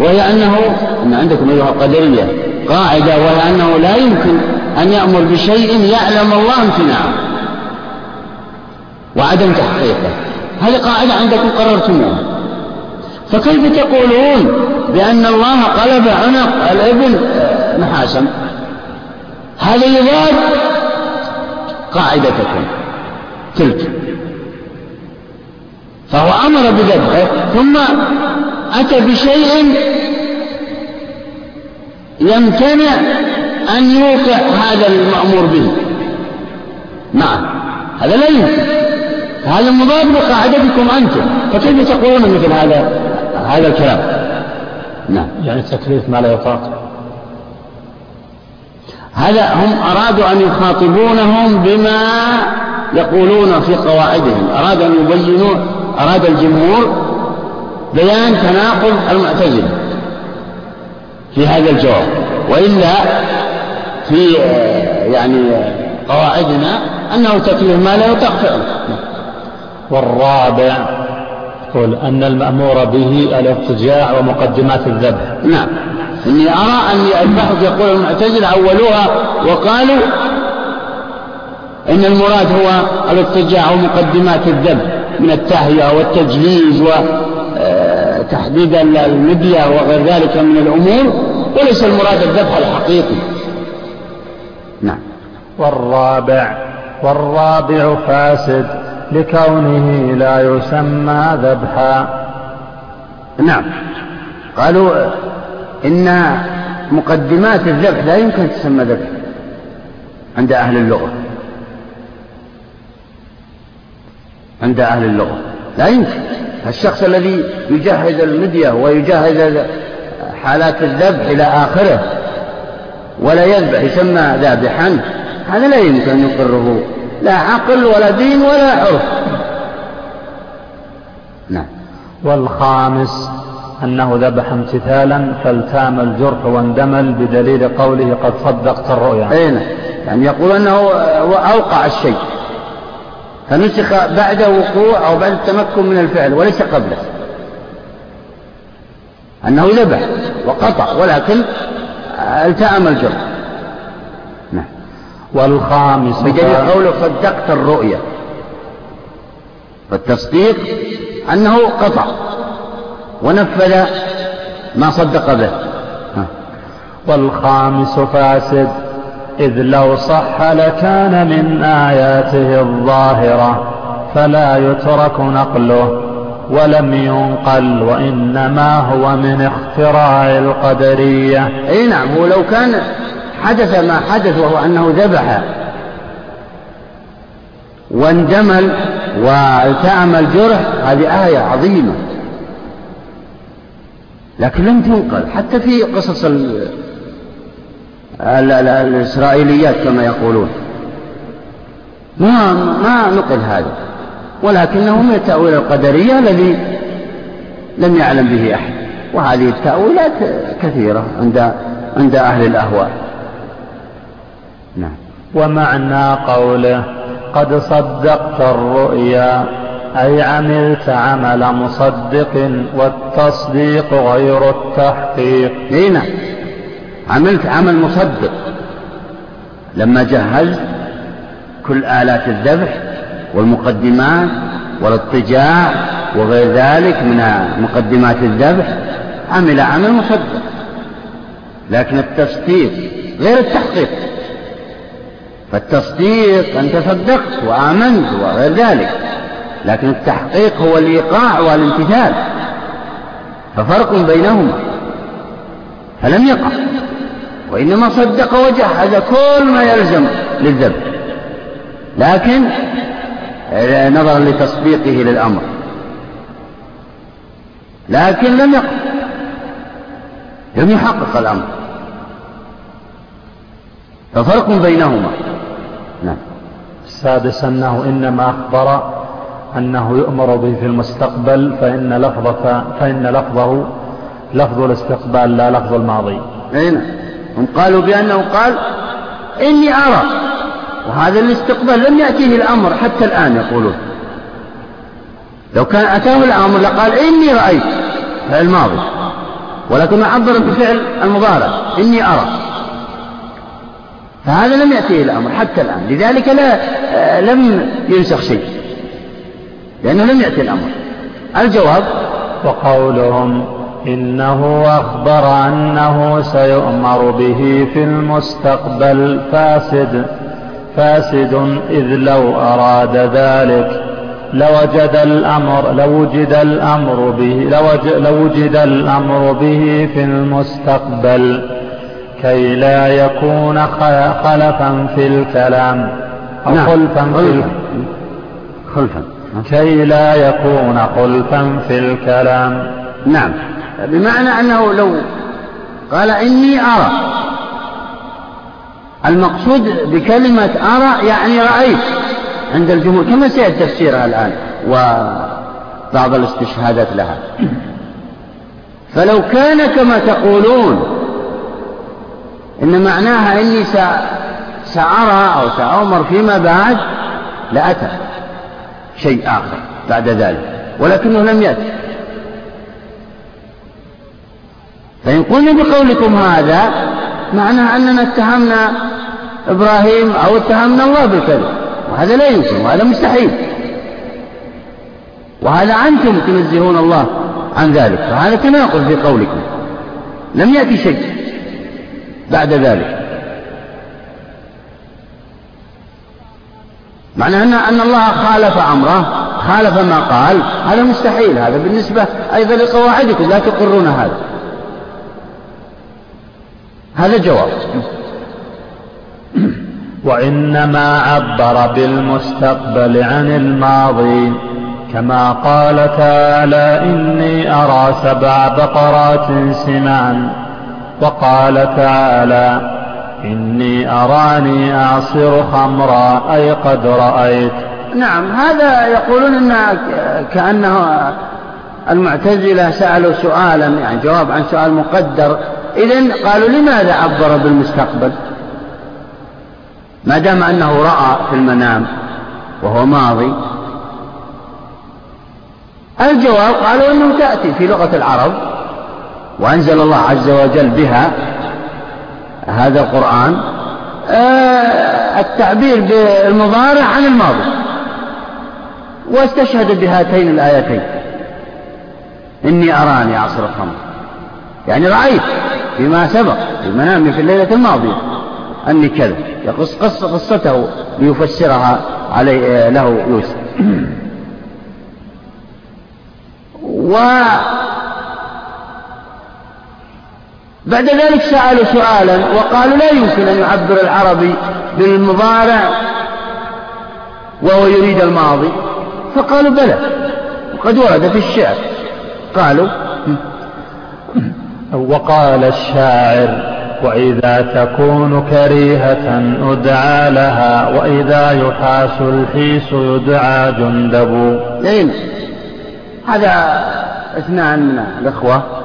وهي أنه إن عندكم أيها القدرية قاعدة وهي أنه لا يمكن أن يأمر بشيء يعلم الله امتناعه وعدم تحقيقه. هذه قاعدة عندكم قررتموها. فكيف تقولون بأن الله قلب عنق الابن نحاسا؟ هذا يضاد قاعدتكم. تلك فهو أمر بذبحه ثم أتى بشيء يمتنع أن يوقع هذا المأمور به. نعم هذا لا يمكن. هذا مضاد لقاعدتكم أنتم. فكيف تقولون مثل هذا هذا الكلام؟ نعم. يعني تكليف ما لا يطاق. هذا هم أرادوا أن يخاطبونهم بما يقولون في قواعدهم. أرادوا أن يبينوا أراد الجمهور بيان تناقض المعتزلة في هذا الجواب. وإلا في يعني قواعدنا أنه تكليف ما لا يطاق فعله والرابع يقول أن المأمور به الاضطجاع ومقدمات الذبح. نعم. إني أرى أن البحث يقول المعتزلة أولوها وقالوا إن المراد هو الاضطجاع ومقدمات الذبح من التهيئة والتجهيز وتحديد المدية وغير ذلك من الأمور وليس المراد الذبح الحقيقي. نعم. والرابع والرابع فاسد. لكونه لا يسمى ذبحا. نعم. قالوا إن مقدمات الذبح لا يمكن تسمى ذبح عند أهل اللغة. عند أهل اللغة. لا يمكن. الشخص الذي يجهز المدية ويجهز حالات الذبح إلى آخره ولا يذبح يسمى ذابحا هذا لا يمكن أن يقره. لا عقل ولا دين ولا عرف. نعم. والخامس أنه ذبح امتثالا فالتام الجرح واندمل بدليل قوله قد صدقت الرؤيا. أين نعم. يعني يقول أنه أوقع الشيء. فنسخ بعد وقوع أو بعد التمكن من الفعل وليس قبله. أنه ذبح وقطع ولكن التأم الجرح. والخامس بدليل قوله صدقت الرؤيا. فالتصديق أنه قطع ونفذ ما صدق به. والخامس فاسد إذ لو صح لكان من آياته الظاهرة فلا يترك نقله ولم ينقل وإنما هو من اختراع القدرية. أي نعم هو لو كان حدث ما حدث وهو أنه ذبح واندمل والتأم الجرح هذه آية عظيمة. لكن لم تنقل حتى في قصص ال ال ال الإسرائيليات كما يقولون. ما ما نقل هذا. ولكنه من التأويل القدرية الذي لم يعلم به أحد. وهذه التأويلات كثيرة عند عند أهل الأهواء. ومعنى قوله قد صدقت الرؤيا أي عملت عمل مصدق والتصديق غير التحقيق. هنا. عملت عمل مصدق. لما جهزت كل آلات الذبح والمقدمات والاضطجاع وغير ذلك من مقدمات الذبح عمل عمل مصدق. لكن التصديق غير التحقيق. فالتصديق أنت صدقت وآمنت وغير ذلك. لكن التحقيق هو الإيقاع والامتثال. ففرق بينهما. فلم يقع. وإنما صدق وجهز كل ما يلزم للذبح لكن نظرا لتصديقه للأمر. لكن لم يقع. لم يحقق الأمر. ففرق بينهما. نعم. السادس أنه إنما أخبر أنه يؤمر به في المستقبل فإن لفظة فإن لفظه لفظ الاستقبال لا لفظ الماضي. أين نعم. هم قالوا بأنه قال إني أرى وهذا الاستقبال لم يأتيه الأمر حتى الآن يقولون. لو كان أتاه الأمر لقال إني رأيت فعل الماضي ولكن عبر بفعل المضارع إني أرى. فهذا لم يأتيه الأمر حتى الآن. لذلك لا لم ينسخ شيء. لأنه لم يأتي الأمر. الجواب؟ وقولهم إنه أخبر أنه سيؤمر به في المستقبل فاسد فاسد إذ لو أراد ذلك. لوجد الأمر لوجد الأمر به لوجد الأمر به في المستقبل. كي لا يكون خلفا في الكلام أو نعم. خلفا في خلفا. كي لا يكون خلفا في الكلام. نعم. بمعنى أنه لو قال إني أرى. المقصود بكلمة أرى يعني رأيت عند الجمهور كما سيأتي تفسيرها الآن وبعض الاستشهادات لها. فلو كان كما تقولون إن معناها إني سأرى أو سأؤمر فيما بعد لأتى شيء آخر بعد ذلك ولكنه لم يأتي. فإن قلنا بقولكم هذا معناه أننا اتهمنا إبراهيم أو اتهمنا الله بالكذب وهذا لا يمكن وهذا مستحيل. وهذا أنتم تنزهون الله عن ذلك فهذا تناقض في قولكم لم يأتي شيء. بعد ذلك. معنى أن أن الله خالف أمره خالف ما قال هذا مستحيل هذا بالنسبة أيضا لقواعدكم لا تقرون هذا. هذا جواب. وإنما عبر بالمستقبل عن الماضي كما قال تعالى إني أرى سبع بقرات سمان. وقال تعالى إني أراني أعصر خمرا أي قد رأيت. نعم هذا يقولون أن كأنه المعتزلة سألوا سؤالا يعني جواب عن سؤال مقدر. إذا قالوا لماذا عبر بالمستقبل؟ ما دام أنه رأى في المنام وهو ماضي. الجواب قالوا أنه تأتي في لغة العرب. وأنزل الله عز وجل بها هذا القرآن آه، التعبير بالمضارع عن الماضي واستشهد بهاتين الآيتين. إني أراني عصر الخمر. يعني رأيت فيما سبق في منامي في الليلة الماضية أني كذا يقص قص قصته ليفسرها علي آه، له يوسف. و بعد ذلك سألوا سؤالا وقالوا لا يمكن أن يعبر العربي بالمضارع وهو يريد الماضي فقالوا بلى وقد ورد في الشعر. قالوا وقال الشاعر وإذا تكون كريهة أدعى لها وإذا يحاس الحيس يدعى جندب نعم. هذا اثنان من الإخوة.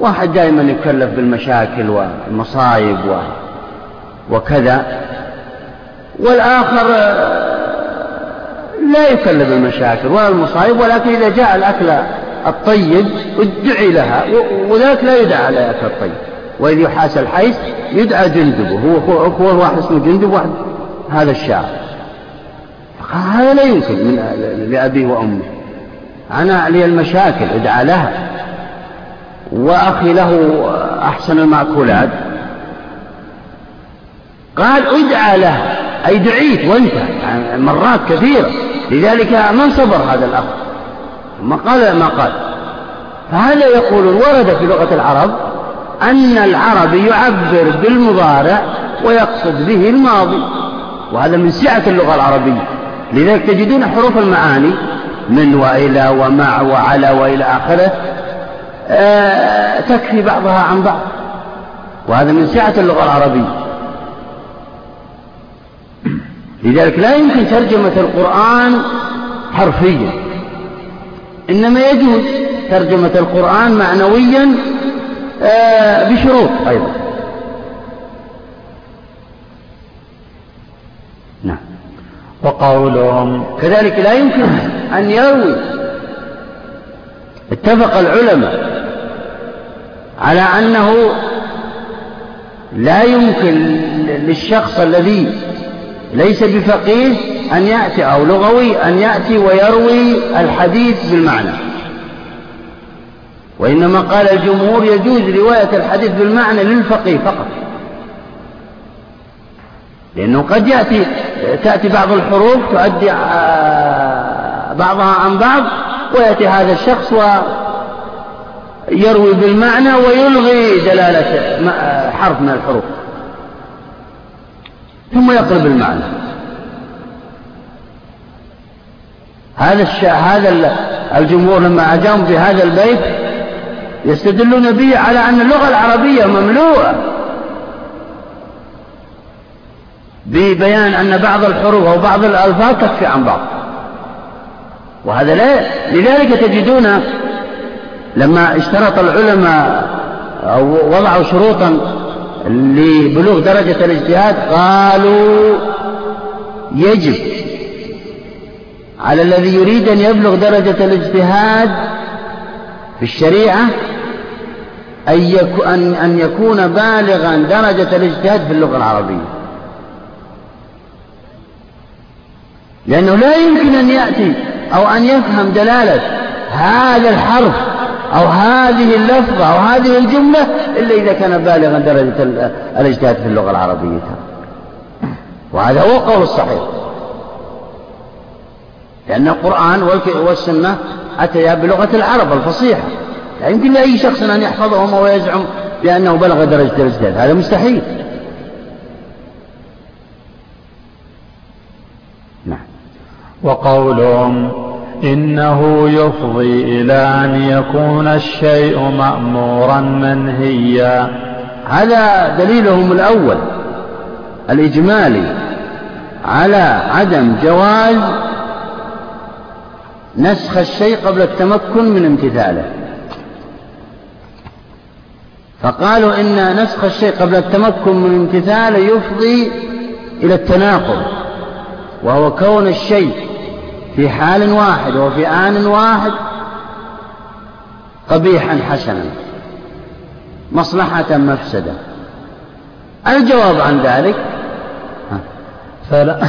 واحد دائما يكلف بالمشاكل والمصايب وكذا. والآخر لا يكلف بالمشاكل ولا المصايب ولكن إذا جاء الأكل الطيب ادعي لها وذلك لا يدعى على الأكل الطيب. وإذ يحاس الحيث يدعى جندبه هو أخوه واحد اسمه جندب واحد هذا الشاعر. هذا لا يمكن من لأبيه وأمه. أنا لي المشاكل ادعى لها. وأخي له أحسن المأكولات. قال ادعى له أي دعيت وانت مرات كثيرة. لذلك من صبر هذا الأخ ما قال ما قال. فهذا يقول ورد في لغة العرب أن العربي يعبر بالمضارع ويقصد به الماضي؟ وهذا من سعة اللغة العربية. لذلك تجدون حروف المعاني من وإلى ومع وعلى وإلى آخره تكفي بعضها عن بعض. وهذا من سعة اللغة العربية. لذلك لا يمكن ترجمة القرآن حرفيا. إنما يجوز ترجمة القرآن معنويا آه، بشروط أيضا. نعم. وقولهم كذلك لا يمكن أن يروي اتفق العلماء على أنه لا يمكن للشخص الذي ليس بفقيه أن يأتي أو لغوي أن يأتي ويروي الحديث بالمعنى. وإنما قال الجمهور يجوز رواية الحديث بالمعنى للفقيه فقط. لأنه قد يأتي تأتي بعض الحروف تؤدي آه، بعضها عن بعض ويأتي هذا الشخص ويروي بالمعنى ويلغي دلالة حرف من الحروف. ثم يقلب المعنى هذا الش... هذا الجمهور لما أجابوا بهذا البيت يستدلون به على أن اللغة العربية مملوءة ببيان أن بعض الحروف أو بعض الألفاظ تكفي عن بعض. وهذا لا لذلك تجدون لما اشترط العلماء أو وضعوا شروطا لبلوغ درجة الاجتهاد قالوا يجب على الذي يريد أن يبلغ درجة الاجتهاد في الشريعة أن يكون بالغا درجة الاجتهاد في اللغة العربية. لأنه لا يمكن أن يأتي أو أن يفهم دلالة هذا الحرف أو هذه اللفظة أو هذه الجملة إلا إذا كان بالغا درجة الاجتهاد في اللغة العربية. وهذا هو القول الصحيح. لأن القرآن والسنة أتيا بلغة العرب الفصيحة. لا يمكن لأي شخص أن يحفظهما ويزعم بأنه بلغ درجة الاجتهاد. هذا مستحيل. نعم. وقولهم إنه يفضي إلى أن يكون الشيء مأمورا منهيا. هذا دليلهم الأول الإجمالي على عدم جواز نسخ الشيء قبل التمكن من امتثاله. فقالوا إن نسخ الشيء قبل التمكن من امتثاله يفضي إلى التناقض وهو كون الشيء في حال واحد وفي آن واحد قبيحا حسنا مصلحة مفسدة. الجواب عن ذلك؟ فلا.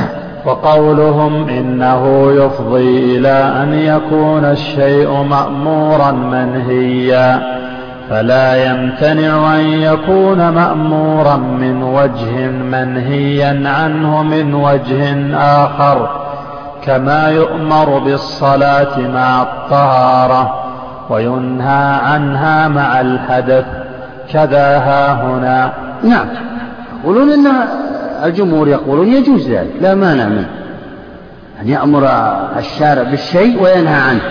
وقولهم إنه يفضي إلى أن يكون الشيء مأمورا منهيا فلا يمتنع أن يكون مأمورا من وجه منهيا عنه من وجه آخر. كما يؤمر بالصلاة مع الطهارة وينهى عنها مع الحدث. كذا ها هنا. نعم. يقولون إن الجمهور يقولون يجوز ذلك. لا مانع منه. أن يأمر الشارع بالشيء وينهى عنه.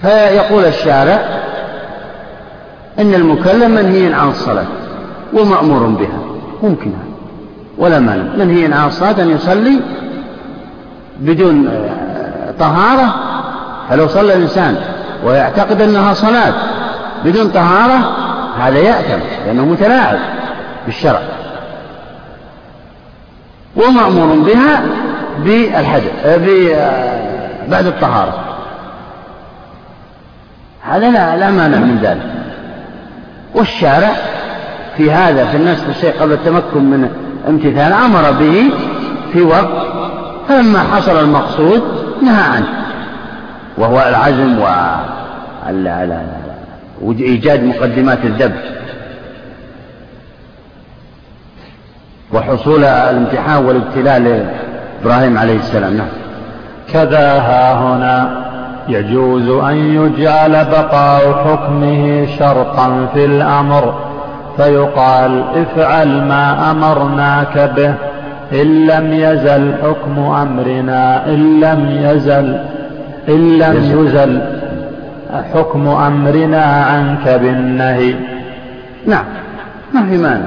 فيقول الشارع إن المكلم منهي عن الصلاة ومأمور بها. ممكن هذا. ولا مانع. منهي عن الصلاة أن يصلي بدون طهارة؟ فلو صلى الإنسان ويعتقد أنها صلاة بدون طهارة؟ هذا يأتم لأنه متلاعب بالشرع. ومأمور بها بالحدث بعد الطهارة. هذا لا لا مانع من ذلك. والشارع في هذا في الناس الشيء قبل التمكن من امتثال أمر به في وقت فلما حصل المقصود نهى عنه. وهو العزم و وإيجاد مقدمات الذبح وحصول الامتحان والابتلاء لإبراهيم عليه السلام. نعم. كذا ها هنا. يجوز أن يجعل بقاء حكمه شرطا في الأمر. فيقال افعل ما أمرناك به إن لم يزل حكم أمرنا إن لم يزل إن لم يزل. حكم أمرنا عنك بالنهي. نعم. ما في مانع.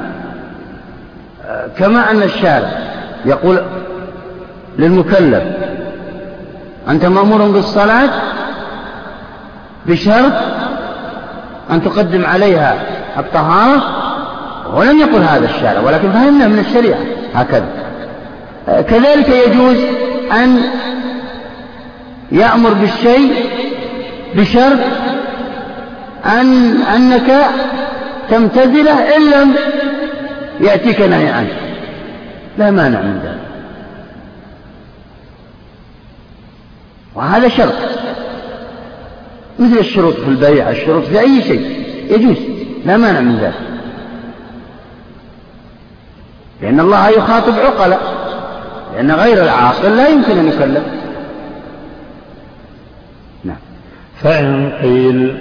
كما أن الشارع يقول للمكلف أنت مأمور بالصلاة بشرط أن تقدم عليها الطهارة ولم يقل هذا الشارع ولكن فهمنا من الشريعة هكذا. كذلك يجوز أن يأمر بالشيء بشرط أن أنك تمتثله إن لم يأتيك نهي عنه. لا مانع من ذلك. وهذا شرط. مثل الشروط في البيع الشروط في أي شيء. يجوز. لا مانع من ذلك. لأن الله يخاطب عقلاء. لأن غير العاقل لا يمكن أن يكلف نعم. فإن قيل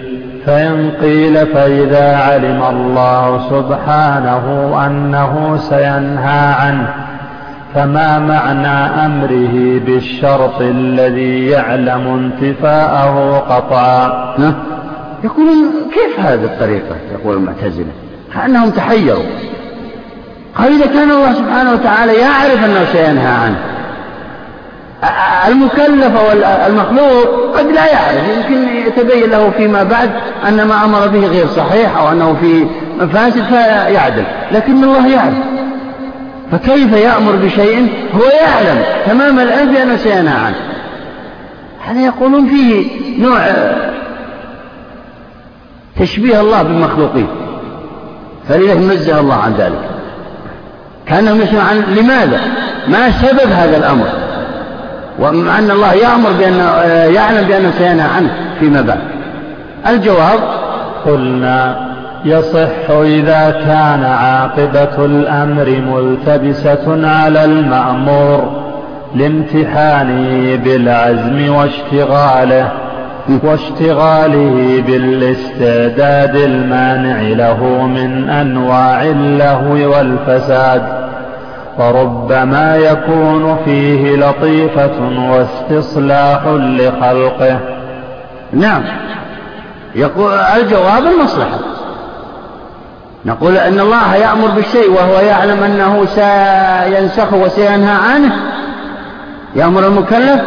فإن قيل فإذا علم الله سبحانه أنه سينهى عنه فما معنى أمره بالشرط الذي يعلم انتفاءه قطعا؟ يقولون كيف هذه الطريقة؟ يقول المعتزلة. كأنهم تحيروا. قال إذا كان الله سبحانه وتعالى يعرف أنه سينهى عنه. المكلف أو المخلوق قد لا يعرف. يمكن يتبين له فيما بعد أن ما أمر به غير صحيح أو أنه في مفاسد فيعدل. لكن الله يعرف. فكيف يأمر بشيء هو يعلم تمام العلم بأنه سينهى عنه. هذا يقولون فيه نوع تشبيه الله بالمخلوقين. فلذلك نزه الله عن ذلك. كأنهم يسمع عن لماذا؟ ما سبب هذا الأمر؟ ومع أن الله يأمر بأنه يعلم بأنه سينهى عنه فيما بعد. الجواب؟ قلنا يصح إذا كان عاقبة الأمر ملتبسة على المأمور لامتحانه بالعزم واشتغاله. واشتغاله بالاستعداد المانع له من أنواع اللهو والفساد وربما يكون فيه لطيفة واستصلاح لخلقه. نعم. يقول الجواب المصلحة. نقول أن الله يأمر بالشيء وهو يعلم أنه سينسخ وسينهى عنه. يأمر المكلف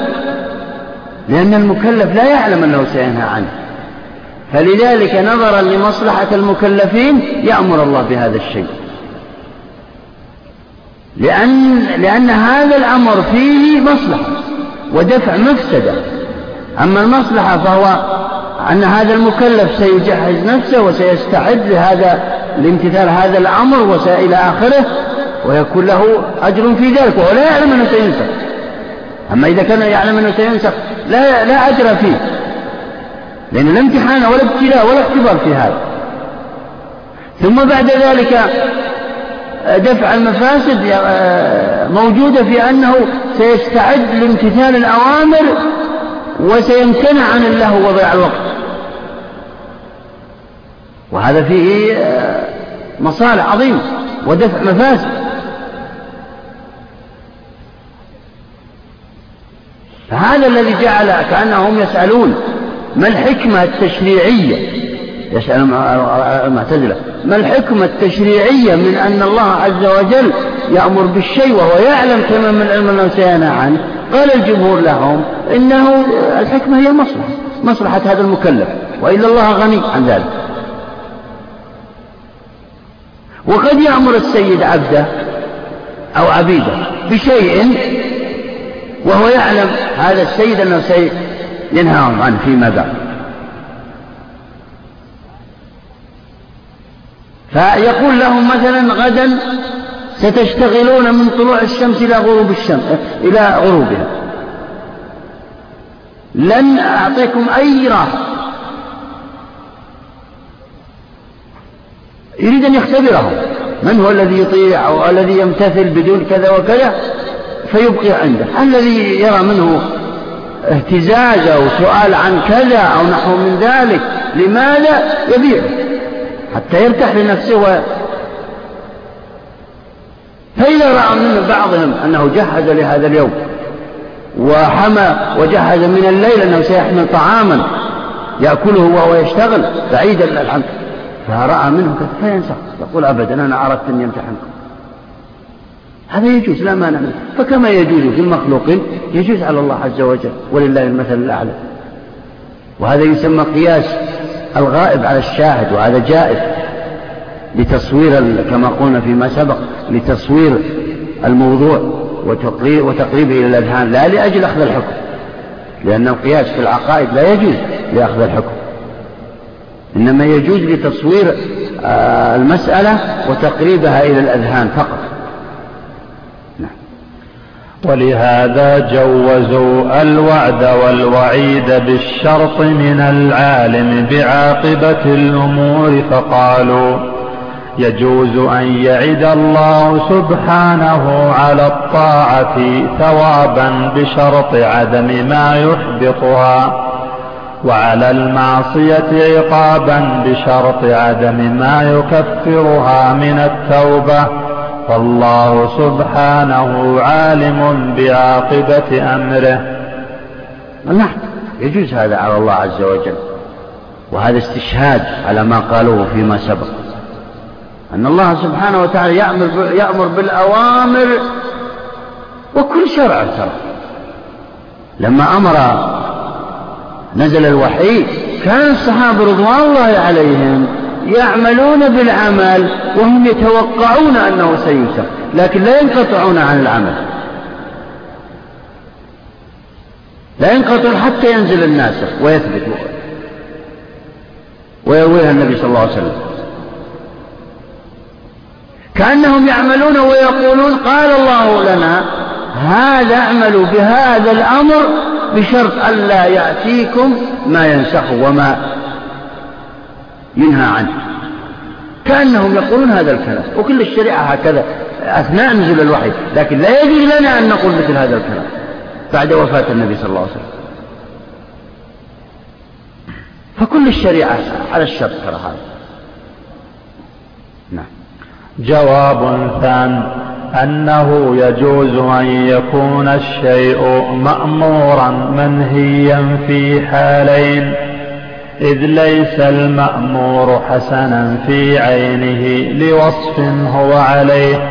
لأن المكلف لا يعلم أنه سينهى عنه. فلذلك نظرا لمصلحة المكلفين يأمر الله بهذا الشيء. لأن, لأن هذا الأمر فيه مصلحة ودفع مفسدة. أما المصلحة فهو أن هذا المكلف سيجهز نفسه وسيستعد لهذا لامتثال هذا الأمر وإلى آخره ويكون له أجر في ذلك وهو لا يعلم أنه سينسخ أما إذا كان يعلم أنه سينسخ لا, لا أجر فيه. لأن لا امتحان ولا ابتلاء ولا اختبار في هذا. ثم بعد ذلك دفع المفاسد موجودة في أنه سيستعد لامتثال الأوامر وسيمتنع عن اللهو وضياع الوقت. وهذا فيه مصالح عظيمة ودفع مفاسد. فهذا الذي جعل كأنهم يسألون ما الحكمة التشريعية؟ يسأل المعتزلة ما الحكمة التشريعية من أن الله عز وجل يأمر بالشيء وهو يعلم تمام العلم أنه سينهى عنه؟ قال الجمهور لهم إنه الحكمة هي المصلحة مصلحة هذا المكلف وإلا الله غني عن ذلك. وقد يأمر السيد عبده أو عبيده بشيء وهو يعلم هذا السيد أنه سينهاهم عنه فيما بعد فيقول لهم مثلا غدا ستشتغلون من طلوع الشمس إلى غروب الشمس إلى غروبها. لن أعطيكم أي راحة. يريد أن يختبرهم من هو الذي يطيع أو الذي يمتثل بدون كذا وكذا؟ فيبقي عنده. الذي يرى منه اهتزاز أو سؤال عن كذا أو نحو من ذلك لماذا يبيعه حتى يرتاح لنفسه و... فإذا رأى من بعضهم أنه جهز لهذا اليوم وحمى وجهز من الليل أنه سيحمل طعاما يأكله وهو يشتغل بعيدا عن فرأى منه فينسى يقول أبدا أنا أردت أن يمتحنكم. هذا يجوز لا مانع منه. فكما يجوز في المخلوق يجوز على الله عز وجل ولله المثل الأعلى. وهذا يسمى قياس الغائب على الشاهد وهذا جائز لتصوير كما قلنا فيما سبق لتصوير الموضوع وتقريبه إلى الأذهان لا لأجل أخذ الحكم. لأن القياس في العقائد لا يجوز لأخذ الحكم. إنما يجوز لتصوير آه، المسألة وتقريبها إلى الأذهان فقط. ولهذا جوزوا الوعد والوعيد بالشرط من العالم بعاقبة الأمور فقالوا يجوز أن يعد الله سبحانه على الطاعة ثوابا بشرط عدم ما يحبطها وعلى المعصية عقابا بشرط عدم ما يكفرها من التوبة والله سبحانه عالم بعاقبة أمره. نعم يجوز هذا على الله عز وجل. وهذا استشهاد على ما قالوه فيما سبق. أن الله سبحانه وتعالى يأمر, يأمر بالأوامر وكل شرع ترى لما أمر نزل الوحي كان الصحابة رضوان الله عليهم. يعملون بالعمل وهم يتوقعون أنه سينسخ لكن لا ينقطعون عن العمل. لا ينقطع حتى ينزل الناسخ ويثبت ويرويها النبي صلى الله عليه وسلم. كأنهم يعملون ويقولون قال الله لنا هذا اعملوا بهذا الأمر بشرط ألا يأتيكم ما ينسخ وما ينهى عنه كأنهم يقولون هذا الكلام وكل الشريعة هكذا أثناء نزول الوحي لكن لا يجوز لنا أن نقول مثل هذا الكلام بعد وفاة النبي صلى الله عليه وسلم. فكل الشريعة على الشرط ترى هذا. نعم. جواب ثان أنه يجوز أن يكون الشيء مأمورا منهيا في حالين. إذ ليس المأمور حسنا في عينه لوصف هو عليه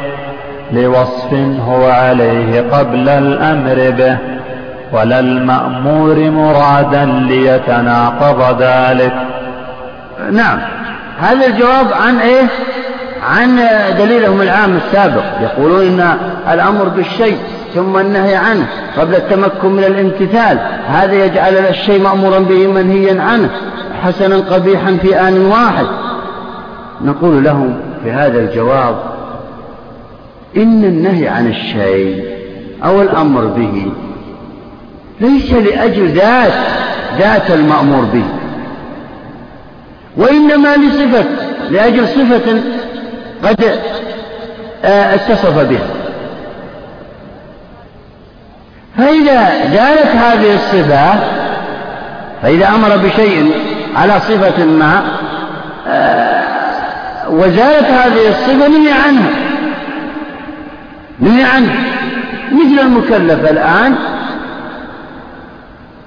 لوصف هو عليه قبل الأمر به ولا المأمور مرادا ليتناقض ذلك. نعم هذا الجواب عن إيه عن دليلهم العام السابق. يقولون إن الأمر بالشيء ثم النهي عنه قبل التمكن من الامتثال. هذا يجعل الشيء مأمورا به منهيا عنه حسنا قبيحا في آن واحد. نقول لهم في هذا الجواب إن النهي عن الشيء أو الأمر به ليس لأجل ذات ذات المأمور به وإنما لصفة لأجل صفة قد آه، اتصف بها. فإذا زالت هذه الصفة فإذا أمر بشيء على صفة ما آه، وزالت هذه الصفة نهي عنها. نهي عنها. مثل المكلف الآن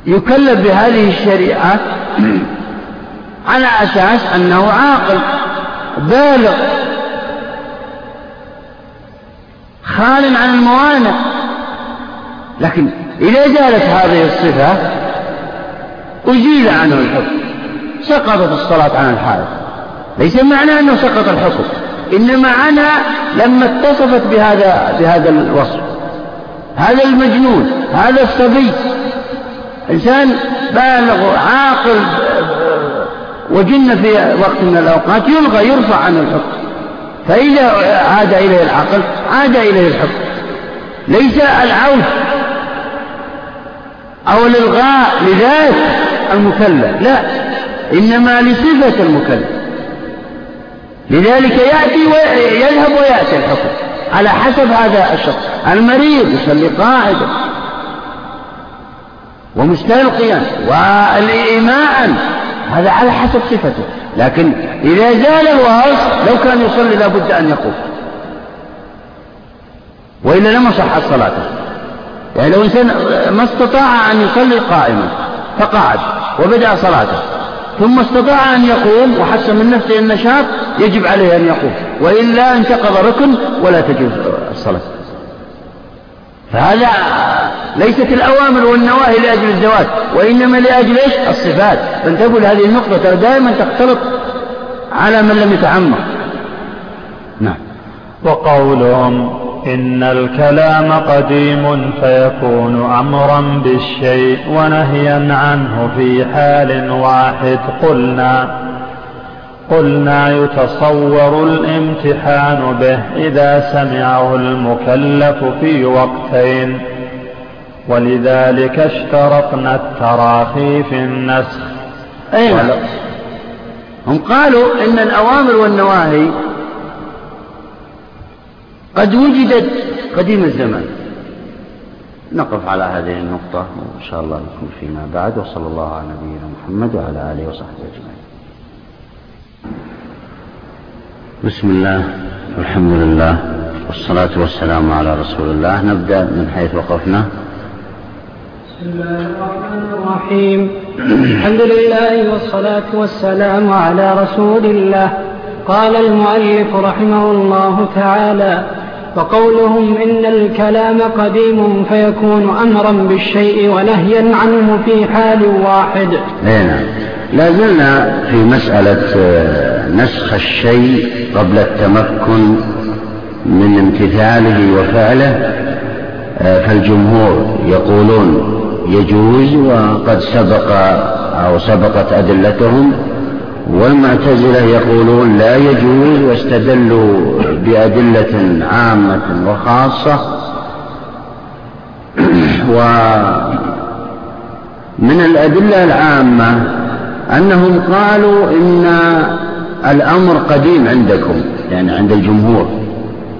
يكلف بهذه الشريعة على أساس أنه عاقل بالغ. خال عن الموانع. لكن إذا زالت هذه الصفة أزيل عنه الحكم. سقطت الصلاة عن الحائط ليس معنى أنه سقط الحكم. إنما عنها لما اتصفت بهذا بهذا الوصف. هذا المجنون هذا الصبي. إنسان بالغ عاقل وجن في وقت من الأوقات يلغى يرفع عنه الحكم. فإذا عاد إليه العقل عاد إليه الحكم. ليس العود أو الإلغاء لذات المكلف لا إنما لصفة المكلف. لذلك يأتي ويذهب ويأتي الحكم على حسب هذا الشخص. المريض يصلي قاعدا ومستلقيا والإيماء هذا على حسب صفته. لكن إذا زال الوصف لو كان يصلي لابد أن يقوم. وإلا لما صحت صلاته يعني لو إنسان ما استطاع أن يصلي قائما فقعد وبدأ صلاته ثم استطاع أن يقوم وحس من نفسه النشاط يجب عليه أن يقوم. وإلا انتقض ركن ولا تجوز الصلاة. فهذا ليست الأوامر والنواهي لأجل الزواج وإنما لأجل إيش؟ الصفات. فانتبهوا لهذه النقطة ترى دائما تختلط على من لم يتعمق. نعم. وقولهم إن الكلام قديم فيكون أمرا بالشيء ونهيا عنه في حال واحد قلنا قلنا يتصور الامتحان به إذا سمعه المكلف في وقتين. ولذلك اشترطنا التراخي في النسخ. أي نعم. هم قالوا إن الأوامر والنواهي قد وجدت قديم الزمان. نقف على هذه النقطة وإن شاء الله نكون فيما بعد وصلى الله على نبينا محمد وعلى آله وصحبه أجمعين. بسم الله والحمد لله والصلاة والسلام على رسول الله. نبدأ من حيث وقفنا. بسم الله الرحمن الرحيم. الحمد لله والصلاة والسلام على رسول الله. قال المؤلف رحمه الله تعالى وقولهم إن الكلام قديم فيكون أمرا بالشيء ونهيا عنه في حال واحد. نعم. لا زلنا في مسألة آه، نسخ الشيء قبل التمكن من امتثاله وفعله آه، فالجمهور يقولون يجوز وقد سبق أو سبقت أدلتهم والمعتزلة يقولون لا يجوز واستدلوا بأدلة عامة وخاصة. ومن الأدلة العامة أنهم قالوا إن الأمر قديم عندكم يعني عند الجمهور.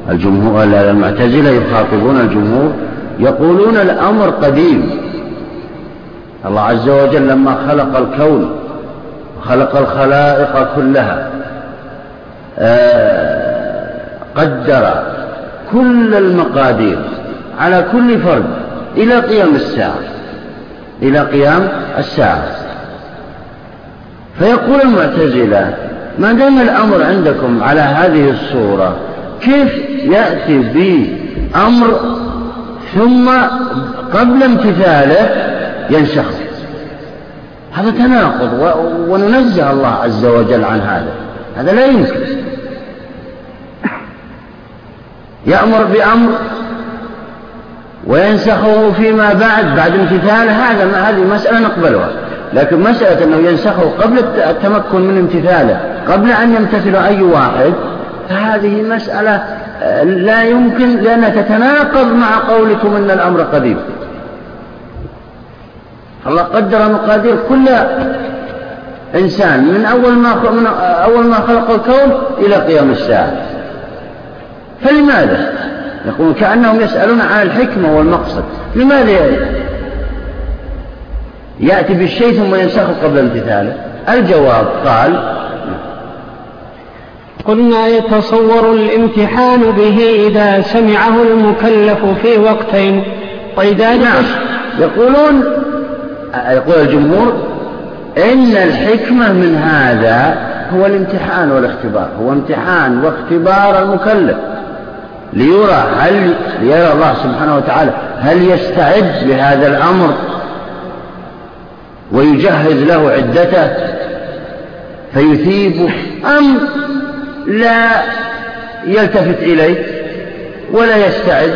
الجمهور المعتزلة يخاطبون الجمهور يقولون الأمر قديم. الله عز وجل لما خلق الكون خلق الخلائق كلها آه، قدر كل المقادير على كل فرد إلى قيام الساعة إلى قيام الساعة. فيقول المعتزلة ما دام الأمر عندكم على هذه الصورة كيف يأتي بأمر ثم قبل امتثاله ينسخ هذا تناقض وننزه الله عز وجل عن هذا. هذا لا يمكن. يأمر بأمر وينسخه فيما بعد بعد امتثاله هذا هذه مسألة نقبلها. لكن مسألة أنه ينسخه قبل التمكن من امتثاله قبل أن يمتثل أي واحد فهذه مسألة آه، لا يمكن لأنها تتناقض مع قولكم أن الأمر قديم. الله قدر مقادير كل إنسان من أول ما من أول ما خلق الكون إلى قيام الساعة. فلماذا؟ يقول كأنهم يسألون عن الحكمة والمقصد. لماذا يأتي بالشيء ثم ينسخه قبل امتثاله. الجواب قال قلنا يتصور الامتحان به إذا سمعه المكلف في وقتين. ولذلك نعم. يقولون يقول الجمهور إن الحكمة من هذا هو الامتحان والاختبار هو امتحان واختبار المكلف ليرى هل ليرى الله سبحانه وتعالى هل يستعد لهذا الأمر ويجهز له عدته فيثيبه أم لا يلتفت إليه ولا يستعد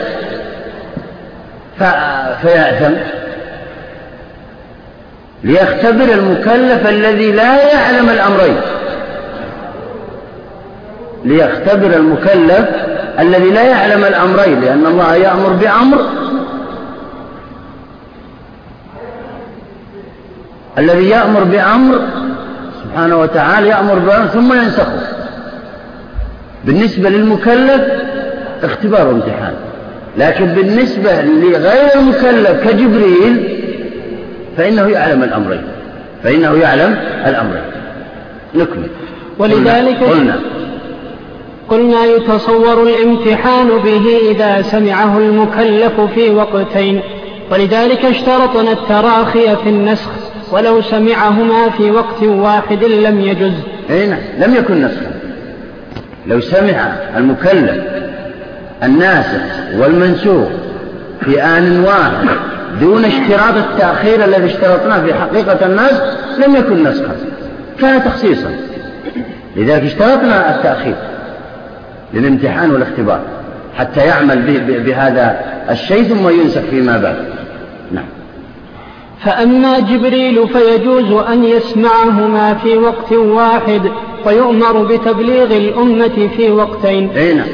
فيأثم. ليختبر المكلف الذي لا يعلم الأمرين. ليختبر المكلف الذي لا يعلم الأمرين لأن الله يأمر بأمر. الذي يأمر بأمر سبحانه وتعالى يأمر بأمر ثم ينسخه. بالنسبة للمكلف اختبار وامتحان. لكن بالنسبة لغير المكلف كجبريل فإنه يعلم الأمرين. فإنه يعلم الأمرين. نكمل. ولذلك قلنا قلنا. يتصور الامتحان به إذا سمعه المكلف في وقتين. ولذلك اشترطنا التراخي في النسخ ولو سمعهما في وقت واحد لم يجز. أي نعم لم يكن نسخا. لو سمع المكلف الناسخ والمنسوخ في آن واحد دون اشتراط التأخير الذي اشترطناه في حقيقة الناس لم يكن نسخا. كان تخصيصا. لذلك اشترطنا التأخير للامتحان والاختبار حتى يعمل بهذا الشيء ثم ينسخ فيما بعد. فأما جبريل فيجوز أن يسمعهما في وقت واحد ويؤمر بتبليغ الأمة في وقتين. أي نعم.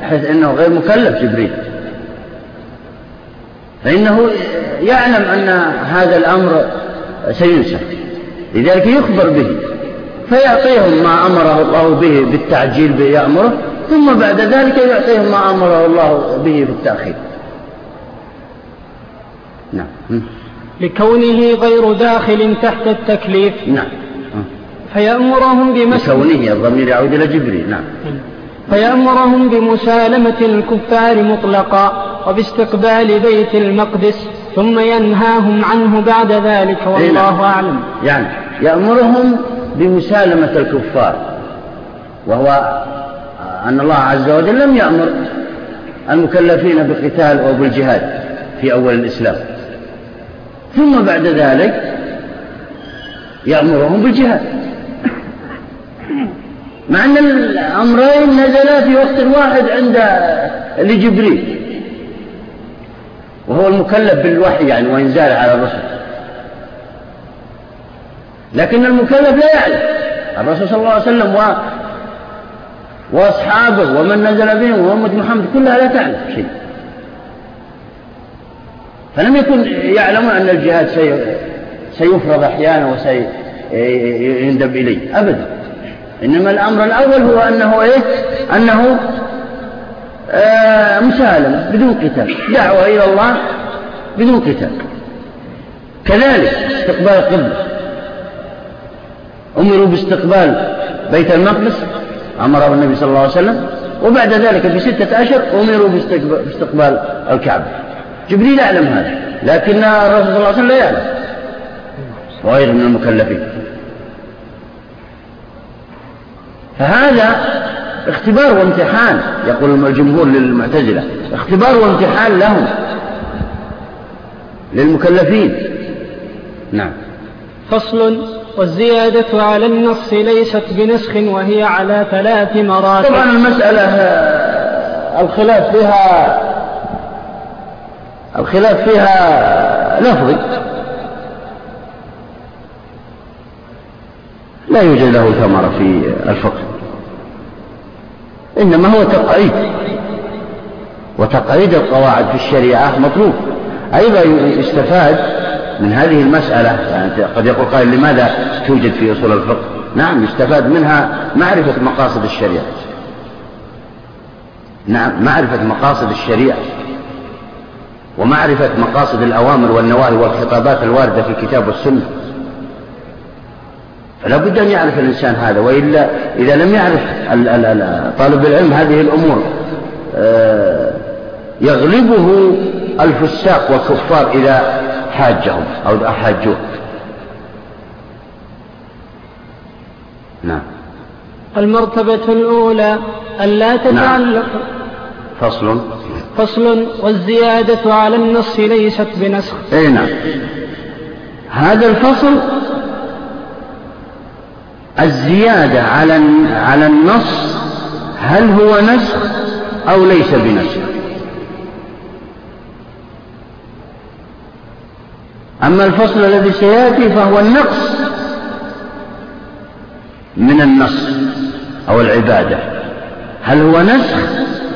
بحيث أنه غير مكلف جبريل. فإنه يعلم أن هذا الأمر سينسخ. لذلك يخبر به. فيعطيهم ما أمره الله به بالتعجيل بيأمره ثم بعد ذلك يعطيهم ما أمره الله به بالتأخير. نعم. لكونه غير داخل تحت التكليف. نعم. فيأمرهم بمسح لكونه الضمير يعود إلى جبريل. نعم. فيأمرهم بمسالمة الكفار مطلقا وباستقبال بيت المقدس ثم ينهاهم عنه بعد ذلك والله أعلم. يعني يأمرهم بمسالمة الكفار وهو أن الله عز وجل لم يأمر المكلفين بقتال أو بالجهاد في أول الإسلام. ثم بعد ذلك يأمرهم بالجهاد. مع أن الأمرين نزلا في وقت واحد عند لجبريل. وهو المكلف بالوحي يعني وإنزاله على الرسل لكن المكلف لا يعلم. الرسول صلى الله عليه وسلم و وأصحابه ومن نزل بهم وأمة محمد كلها لا تعلم شيء. فلم يكن يعلمون أن الجهاد سيفرض أحيانا وسيندب إليه. أبدا. إنما الأمر الأول هو أنه إيه؟ أنه آه مسالمة بدون قتال. دعوة إلى الله بدون قتال. كذلك استقبال القبلة. أمروا باستقبال بيت المقدس أمره النبي صلى الله عليه وسلم وبعد ذلك بستة أشهر أمروا باستقبال الكعبة. جبريل يعلم هذا لكن الرسول صلى الله عليه وسلم لا يعلم. وغير من المكلفين. فهذا اختبار وامتحان يقول الجمهور للمعتزلة. اختبار وامتحان لهم للمكلفين. نعم. فصل والزيادة على النص ليست بنسخ وهي على ثلاث مراتب. طبعا المسألة آه، الخلاف فيها الخلاف فيها لفظي. لا يوجد له ثمرة في الفقه. إنما هو تقعيد وتقعيد القواعد في الشريعة مطلوب. أيضا يستفاد من هذه المسألة. يعني قد يقول قائل لماذا توجد في أصول الفقه؟ نعم يستفاد منها معرفة مقاصد الشريعة. نعم معرفة مقاصد الشريعة. ومعرفة مقاصد الأوامر والنواهي والخطابات الواردة في الكتاب والسنة فلا بد أن يعرف الإنسان هذا وإلا إذا لم يعرف طالب العلم هذه الأمور آه، يغلبه الفساق والكفار إذا حاجهم أو أحاجوه. نعم. المرتبة الأولى ألا تتعلق نعم. فصل. فصل والزيادة على النص ليست بنسخ. أي نعم. هذا الفصل الزيادة على على النص هل هو نسخ أو ليس بنسخ؟ أما الفصل الذي سيأتي فهو النقص من النص أو العبادة. هل هو نسخ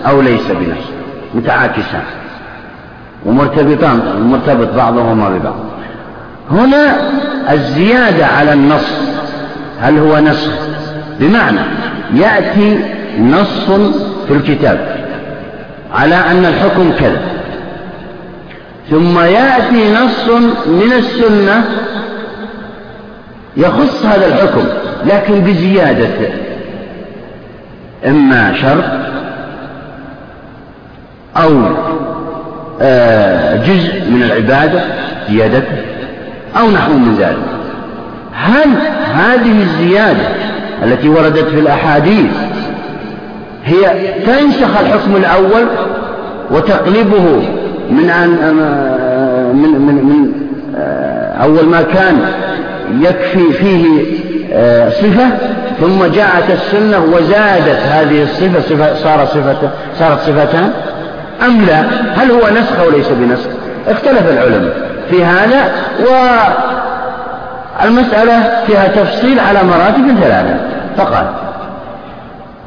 أو ليس بنسخ؟ متعاكسان ومرتبطان مرتبط بعضهما ببعض. هنا الزيادة على النص هل هو نسخ بمعنى يأتي نص في الكتاب على أن الحكم كذا. ثم يأتي نص من السنة يخص هذا الحكم لكن بزيادة. إما شرط أو آه، جزء من العبادة زيادته أو نحو من ذلك. هل هذه الزيادة التي وردت في الأحاديث هي تنسخ الحكم الأول وتقلبه من أن من من من آه، أول ما كان يكفي فيه آه، صفة ثم جاءت السنة وزادت هذه الصفة صفة صار صفة صارت صفتان؟ أم لا؟ هل هو نسخ أو ليس بنسخ؟ اختلف العلماء في هذا والمسألة فيها تفصيل على مراتب ثلاثة. فقال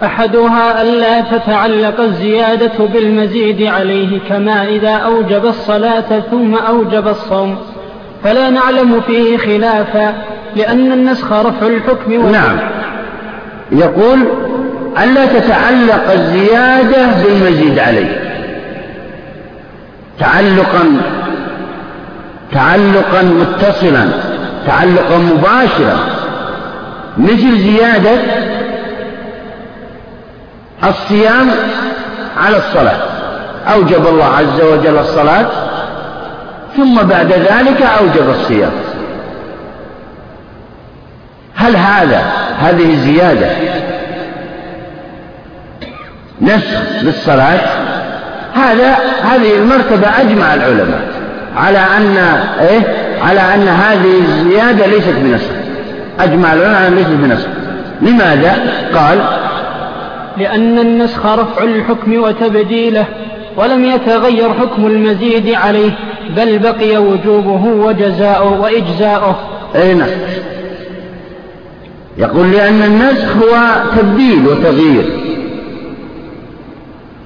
أحدها ألا تتعلق الزيادة بالمزيد عليه كما إذا أوجب الصلاة ثم أوجب الصوم. فلا نعلم فيه خلافا لأن النسخ رفع الحكم نعم. يقول ألا تتعلق الزيادة بالمزيد عليه. تعلقا تعلقا متصلا تعلقا مباشرا. مثل زيادة الصيام على الصلاة. أوجب الله عز وجل الصلاة ثم بعد ذلك أوجب الصيام. هل هذا هذه الزيادة نسخ للصلاة؟ هذا هذه المرتبة أجمع العلماء. على أن إيه؟ على أن هذه الزيادة ليست بنسخ أجمع العلماء ليست بنسخ لماذا؟ قال لأن النسخ رفع الحكم وتبديله ولم يتغير حكم المزيد عليه بل بقي وجوبه وجزاؤه وإجزاؤه. أي نعم يقول لأن النسخ هو تبديل وتغيير.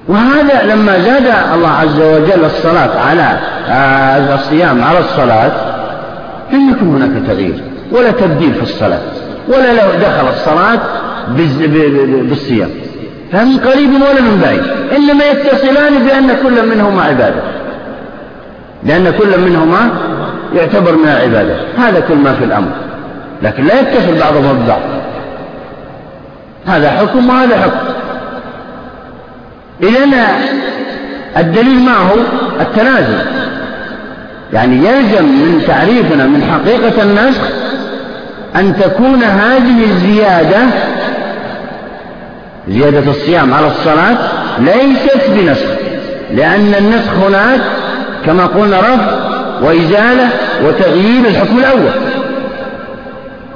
وهذا لما زاد الله عز وجل الصلاة على آه الصيام على الصلاة لم يكن هناك تغيير ولا تبديل في الصلاة ولا له دخل الصلاة بالصيام. لا من قريب ولا من بعيد إنما يتصلان بأن كل منهما عبادة. لأن كل منهما يعتبر من العبادة. هذا كل ما في الأمر. لكن لا يتصل بعضهما ببعض هذا حكم وهذا حكم. إذن الدليل معه التنازل. يعني يلزم من تعريفنا من حقيقة النسخ أن تكون هذه الزيادة زيادة الصيام على الصلاة ليست بنسخ. لأن النسخ هناك كما قلنا رفع وإزالة وتغيير الحكم الأول.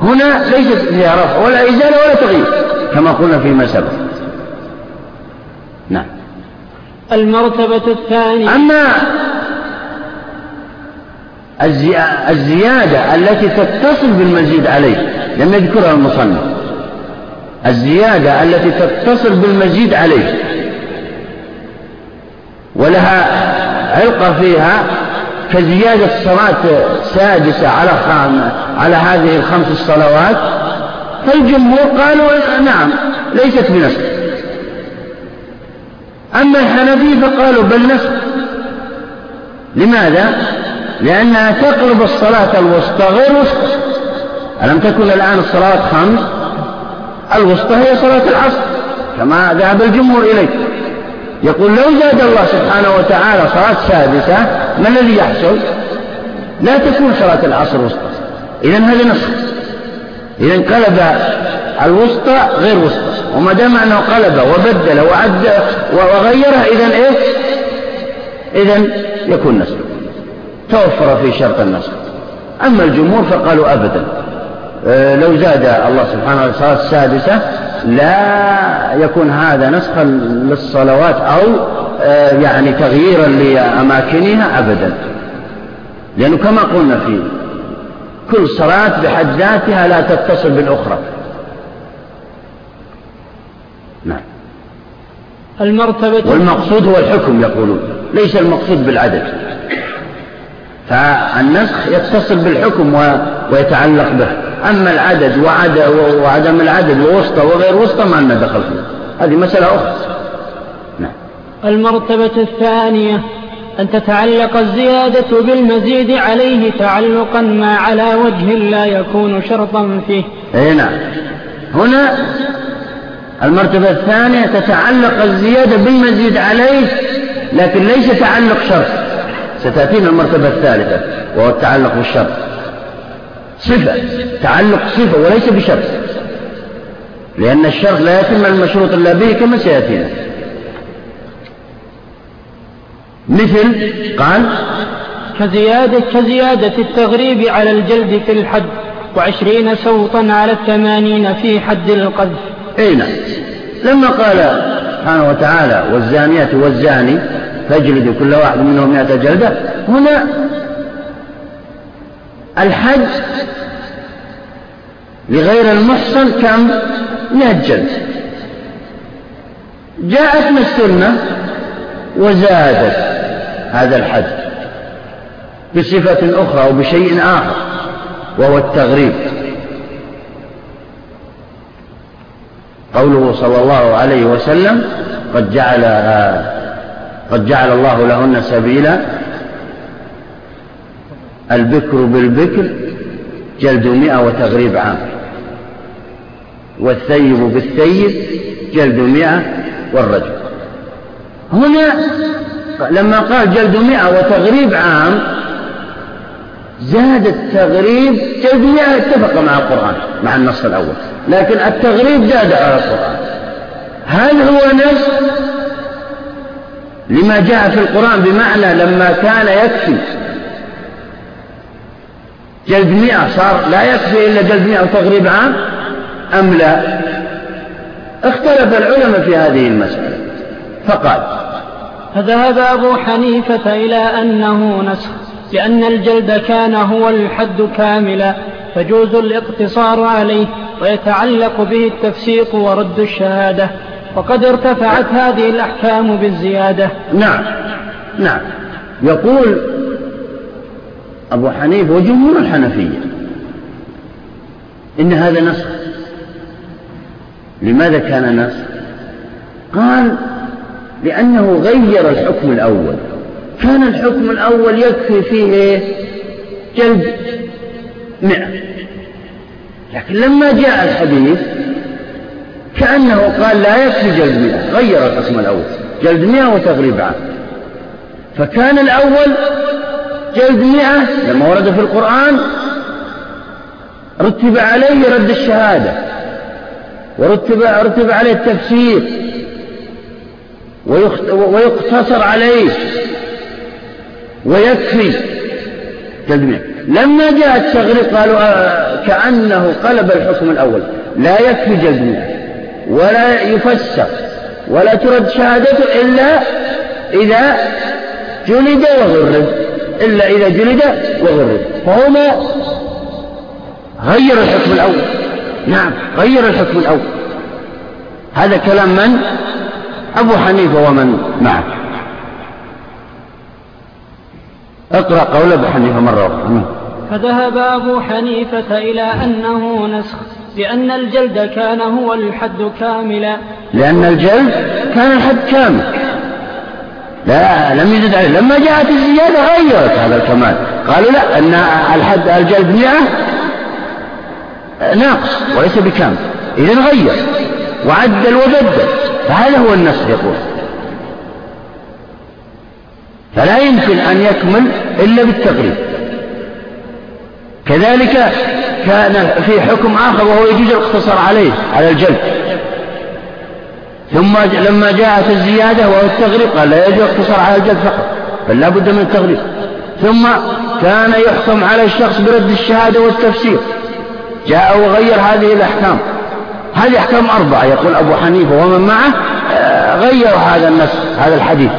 هنا ليست فيها رفع ولا إزالة ولا تغيير كما قلنا فيما سبق. نعم. المرتبة الثانية. أما الزيادة التي تتصل بالمزيد عليه لم يذكرها المصنف. الزيادة التي تتصل بالمزيد عليه. ولها علقة فيها كزيادة صلاة سادسة على خام على هذه الخمس الصلوات. فالجمهور قالوا نعم ليست بنسخ أما الحنفي فقالوا بل نسخ. لماذا؟ لأنها تقرب الصلاة الوسطى غير وسطى. ألم تكن الآن الصلاة خمس؟ الوسطى هي صلاة العصر كما ذهب الجمهور إليه يقول لو زاد الله سبحانه وتعالى صلاة سادسة ما الذي يحصل؟ لا تكون صلاة العصر وسطى. إذا هذا نسخ. إذا انقلب الوسطى غير وسطى. وما دام أنه قلب وبدل وعد وغيره إذا إيه إذا يكون نسخ. توفر في شرط النسخ. أما الجمهور فقالوا أبدا. آه، لو زاد الله سبحانه وتعالى الصلاة السادسة لا يكون هذا نسخا للصلوات أو آه، يعني تغييرا لأماكنها أبدا. لأنه كما قلنا في كل صلاة بحد ذاتها لا تتصل بالأخرى. نعم. المرتبة والمقصود هو الحكم يقولون ليس المقصود بالعدد. فالنسخ يتصل بالحكم ويتعلق به. أما العدد وعدم العدد ووسطى وغير وسطى ما لنا دخل فيه هذه مسألة أخرى. نعم. المرتبة الثانية أن تتعلق الزيادة بالمزيد عليه تعلقا ما على وجه لا يكون شرطا فيه. أي نعم. هنا المرتبة الثانية تتعلق الزيادة بالمزيد عليه لكن ليس تعلق شرط. ستأتينا المرتبة الثالثة وهو التعلق بالشرط. صفة تعلق صفة وليس بشرط. لأن الشرط لا يتم المشروط إلا به كما سيأتينا. مثل قال كزيادة كزيادة التغريب على الجلد في الحد وعشرين سوطا على الثمانين في حد القذف. أي نعم. لما قال سبحانه وتعالى والزانية والزاني فاجلدوا كل واحد منهم مئة جلدة. هنا الحج لغير المحصن كم؟ مئة جلد. جاءتنا السنة وزادت هذا الحد بصفة أخرى وبشيء آخر وهو التغريب. قوله صلى الله عليه وسلم قد جعل قد جعل الله لهن سبيلا البكر بالبكر جلد مئة وتغريب عام والثيب بالثيب جلد مئة والرجل. هنا لما قال جلد مئة وتغريب عام زاد التغريب مئة اتفق مع القرآن مع النص الأول. لكن التغريب زاد على القرآن. هل هو نفس لما جاء في القرآن بمعنى لما كان يكفي. جلد مئة صار لا يكفي إلا جلد مئة وتغريب عام؟ أم لا؟ اختلف العلماء في هذه المسألة. فقال فذهب أبو حنيفة إلى أنه نسخ. لأن الجلد كان هو الحد كاملا فجوز الاقتصار عليه ويتعلق به التفسيق ورد الشهادة. وقد ارتفعت هذه الأحكام بالزيادة. نعم نعم. يقول أبو حنيفة وجمهور الحنفية إن هذا نسخ لماذا كان نسخ قال لأنه غير الحكم الأول. كان الحكم الأول يكفي فيه جلد مئة. لكن لما جاء الحديث كأنه قال لا يكفي جلد مئة غير الحكم الأول. جلد مئة وتغريب عام. فكان الأول جلد مئة لما ورد في القرآن رتب عليه رد الشهادة ورتب رتب عليه التفسير ويقتصر عليه. ويكفي. مئة لما جاء التغريق قالوا آه كأنه قلب الحكم الأول. لا يكفي مئة ولا يفسر ولا ترد شهادته إلا إذا جلد وغرد إلا إذا جلد وغرد فهنا غير الحكم الأول. نعم غير الحكم الأول. هذا كلام من؟ أبو حنيفة ومن معه اقرأ قول أبو حنيفة مرة أخرى. فذهب أبو حنيفة إلى أنه نسخ لأن الجلد كان هو الحد كاملا. لأن الجلد كان الحد كامل. لا لم يزد عليه. لما جاءت الزيادة غيرت هذا الكمال. قالوا لا أن الحد الجلد مئة. ناقص وليس بكامل. إذا غير. وعدل وبدل فهذا هو النسخ يقول. فلا يمكن أن يكمل إلا بالتقريب. كذلك كان في حكم آخر وهو يجوز الاقتصار عليه على الجلد. ثم لما جاءت الزيادة وهو التغريب قال لا يجوز الاقتصار على الجلد فقط بل لا بد من التغريب. ثم كان يحكم على الشخص برد الشهادة والتفسير. جاء وغير هذه الأحكام. هذه أحكام أربعة يقول أبو حنيفة ومن معه آه، غيروا هذا النسخ هذا الحديث.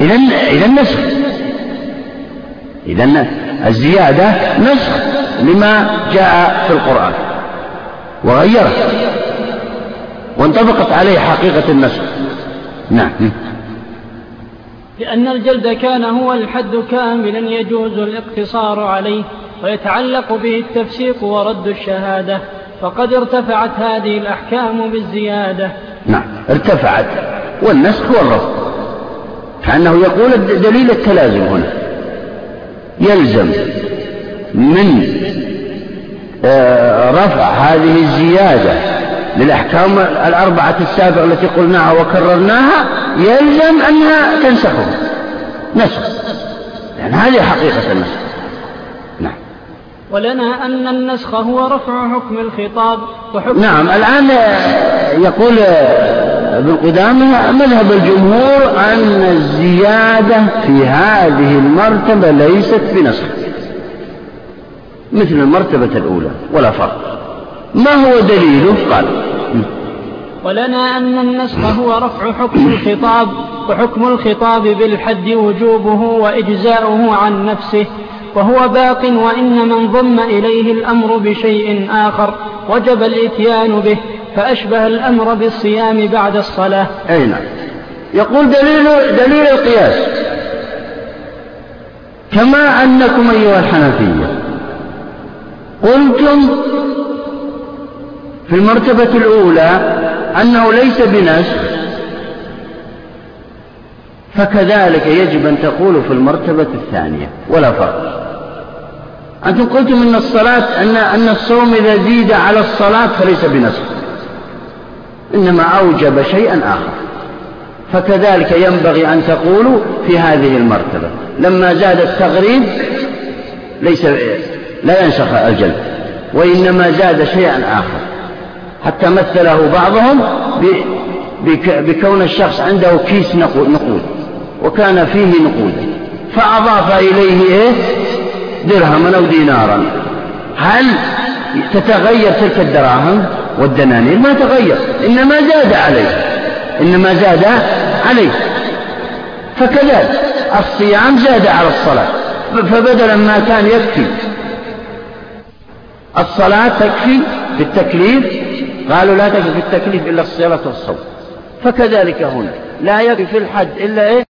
إذا إذا النسخ إذا الزيادة نسخ لما جاء في القرآن. وغيره وانطبقت عليه حقيقة النسخ. نعم. لأن الجلد كان هو الحد كاملا يجوز الاقتصار عليه ويتعلق به التفسيق ورد الشهادة. فقد ارتفعت هذه الأحكام بالزيادة. نعم. ارتفعت. والنسخ والرفض. كأنه يقول دليل التلازم هنا. يلزم من آه، رفع هذه الزيادة للأحكام الأربعة السابقة التي قلناها وكررناها يلزم أنها تنسخه. نسخ. يعني هذه حقيقة النسخ. نعم. ولنا أن النسخ هو رفع حكم الخطاب وحكم نعم الآن يقول ابن قدامة مذهب الجمهور أن الزيادة في هذه المرتبة ليست بنسخ مثل المرتبة الأولى ولا فرق. ما هو دليله؟ قال. ولنا أن النسخ هو رفع حكم الخطاب وحكم الخطاب بالحد وجوبه وإجزاؤه عن نفسه وهو باق وإن من ضم إليه الأمر بشيء آخر وجب الإتيان به. فأشبه الأمر بالصيام بعد الصلاة. أي نعم. يقول دليل, دليل القياس. كما أنكم أيها الحنفية قلتم في المرتبة الأولى أنه ليس بنسخ فكذلك يجب أن تقولوا في المرتبة الثانية ولا فرق. أنتم قلتم أن الصلاة أن أن الصوم إذا زيد على الصلاة فليس بنسخ إنما أوجب شيئا آخر. فكذلك ينبغي أن تقولوا في هذه المرتبة لما زاد التغريب ليس لا ينسخ الجلد وإنما زاد شيئا آخر. حتى مثله بعضهم بكون الشخص عنده كيس نقود وكان فيه نقودا فأضاف إليه إيه؟ درهما أو دينارا. هل تتغير تلك الدراهم والدنانير ما تغير إنما زاد عليه إنما زاد عليه. فكذلك الصيام زاد على الصلاة فبدلا ما كان يكفي الصلاة تكفي بالتكليف قالوا لا تكفي في التكليف إلا الصلاة والصوم. فكذلك هنا لا يكفي في الحد إلا إيه؟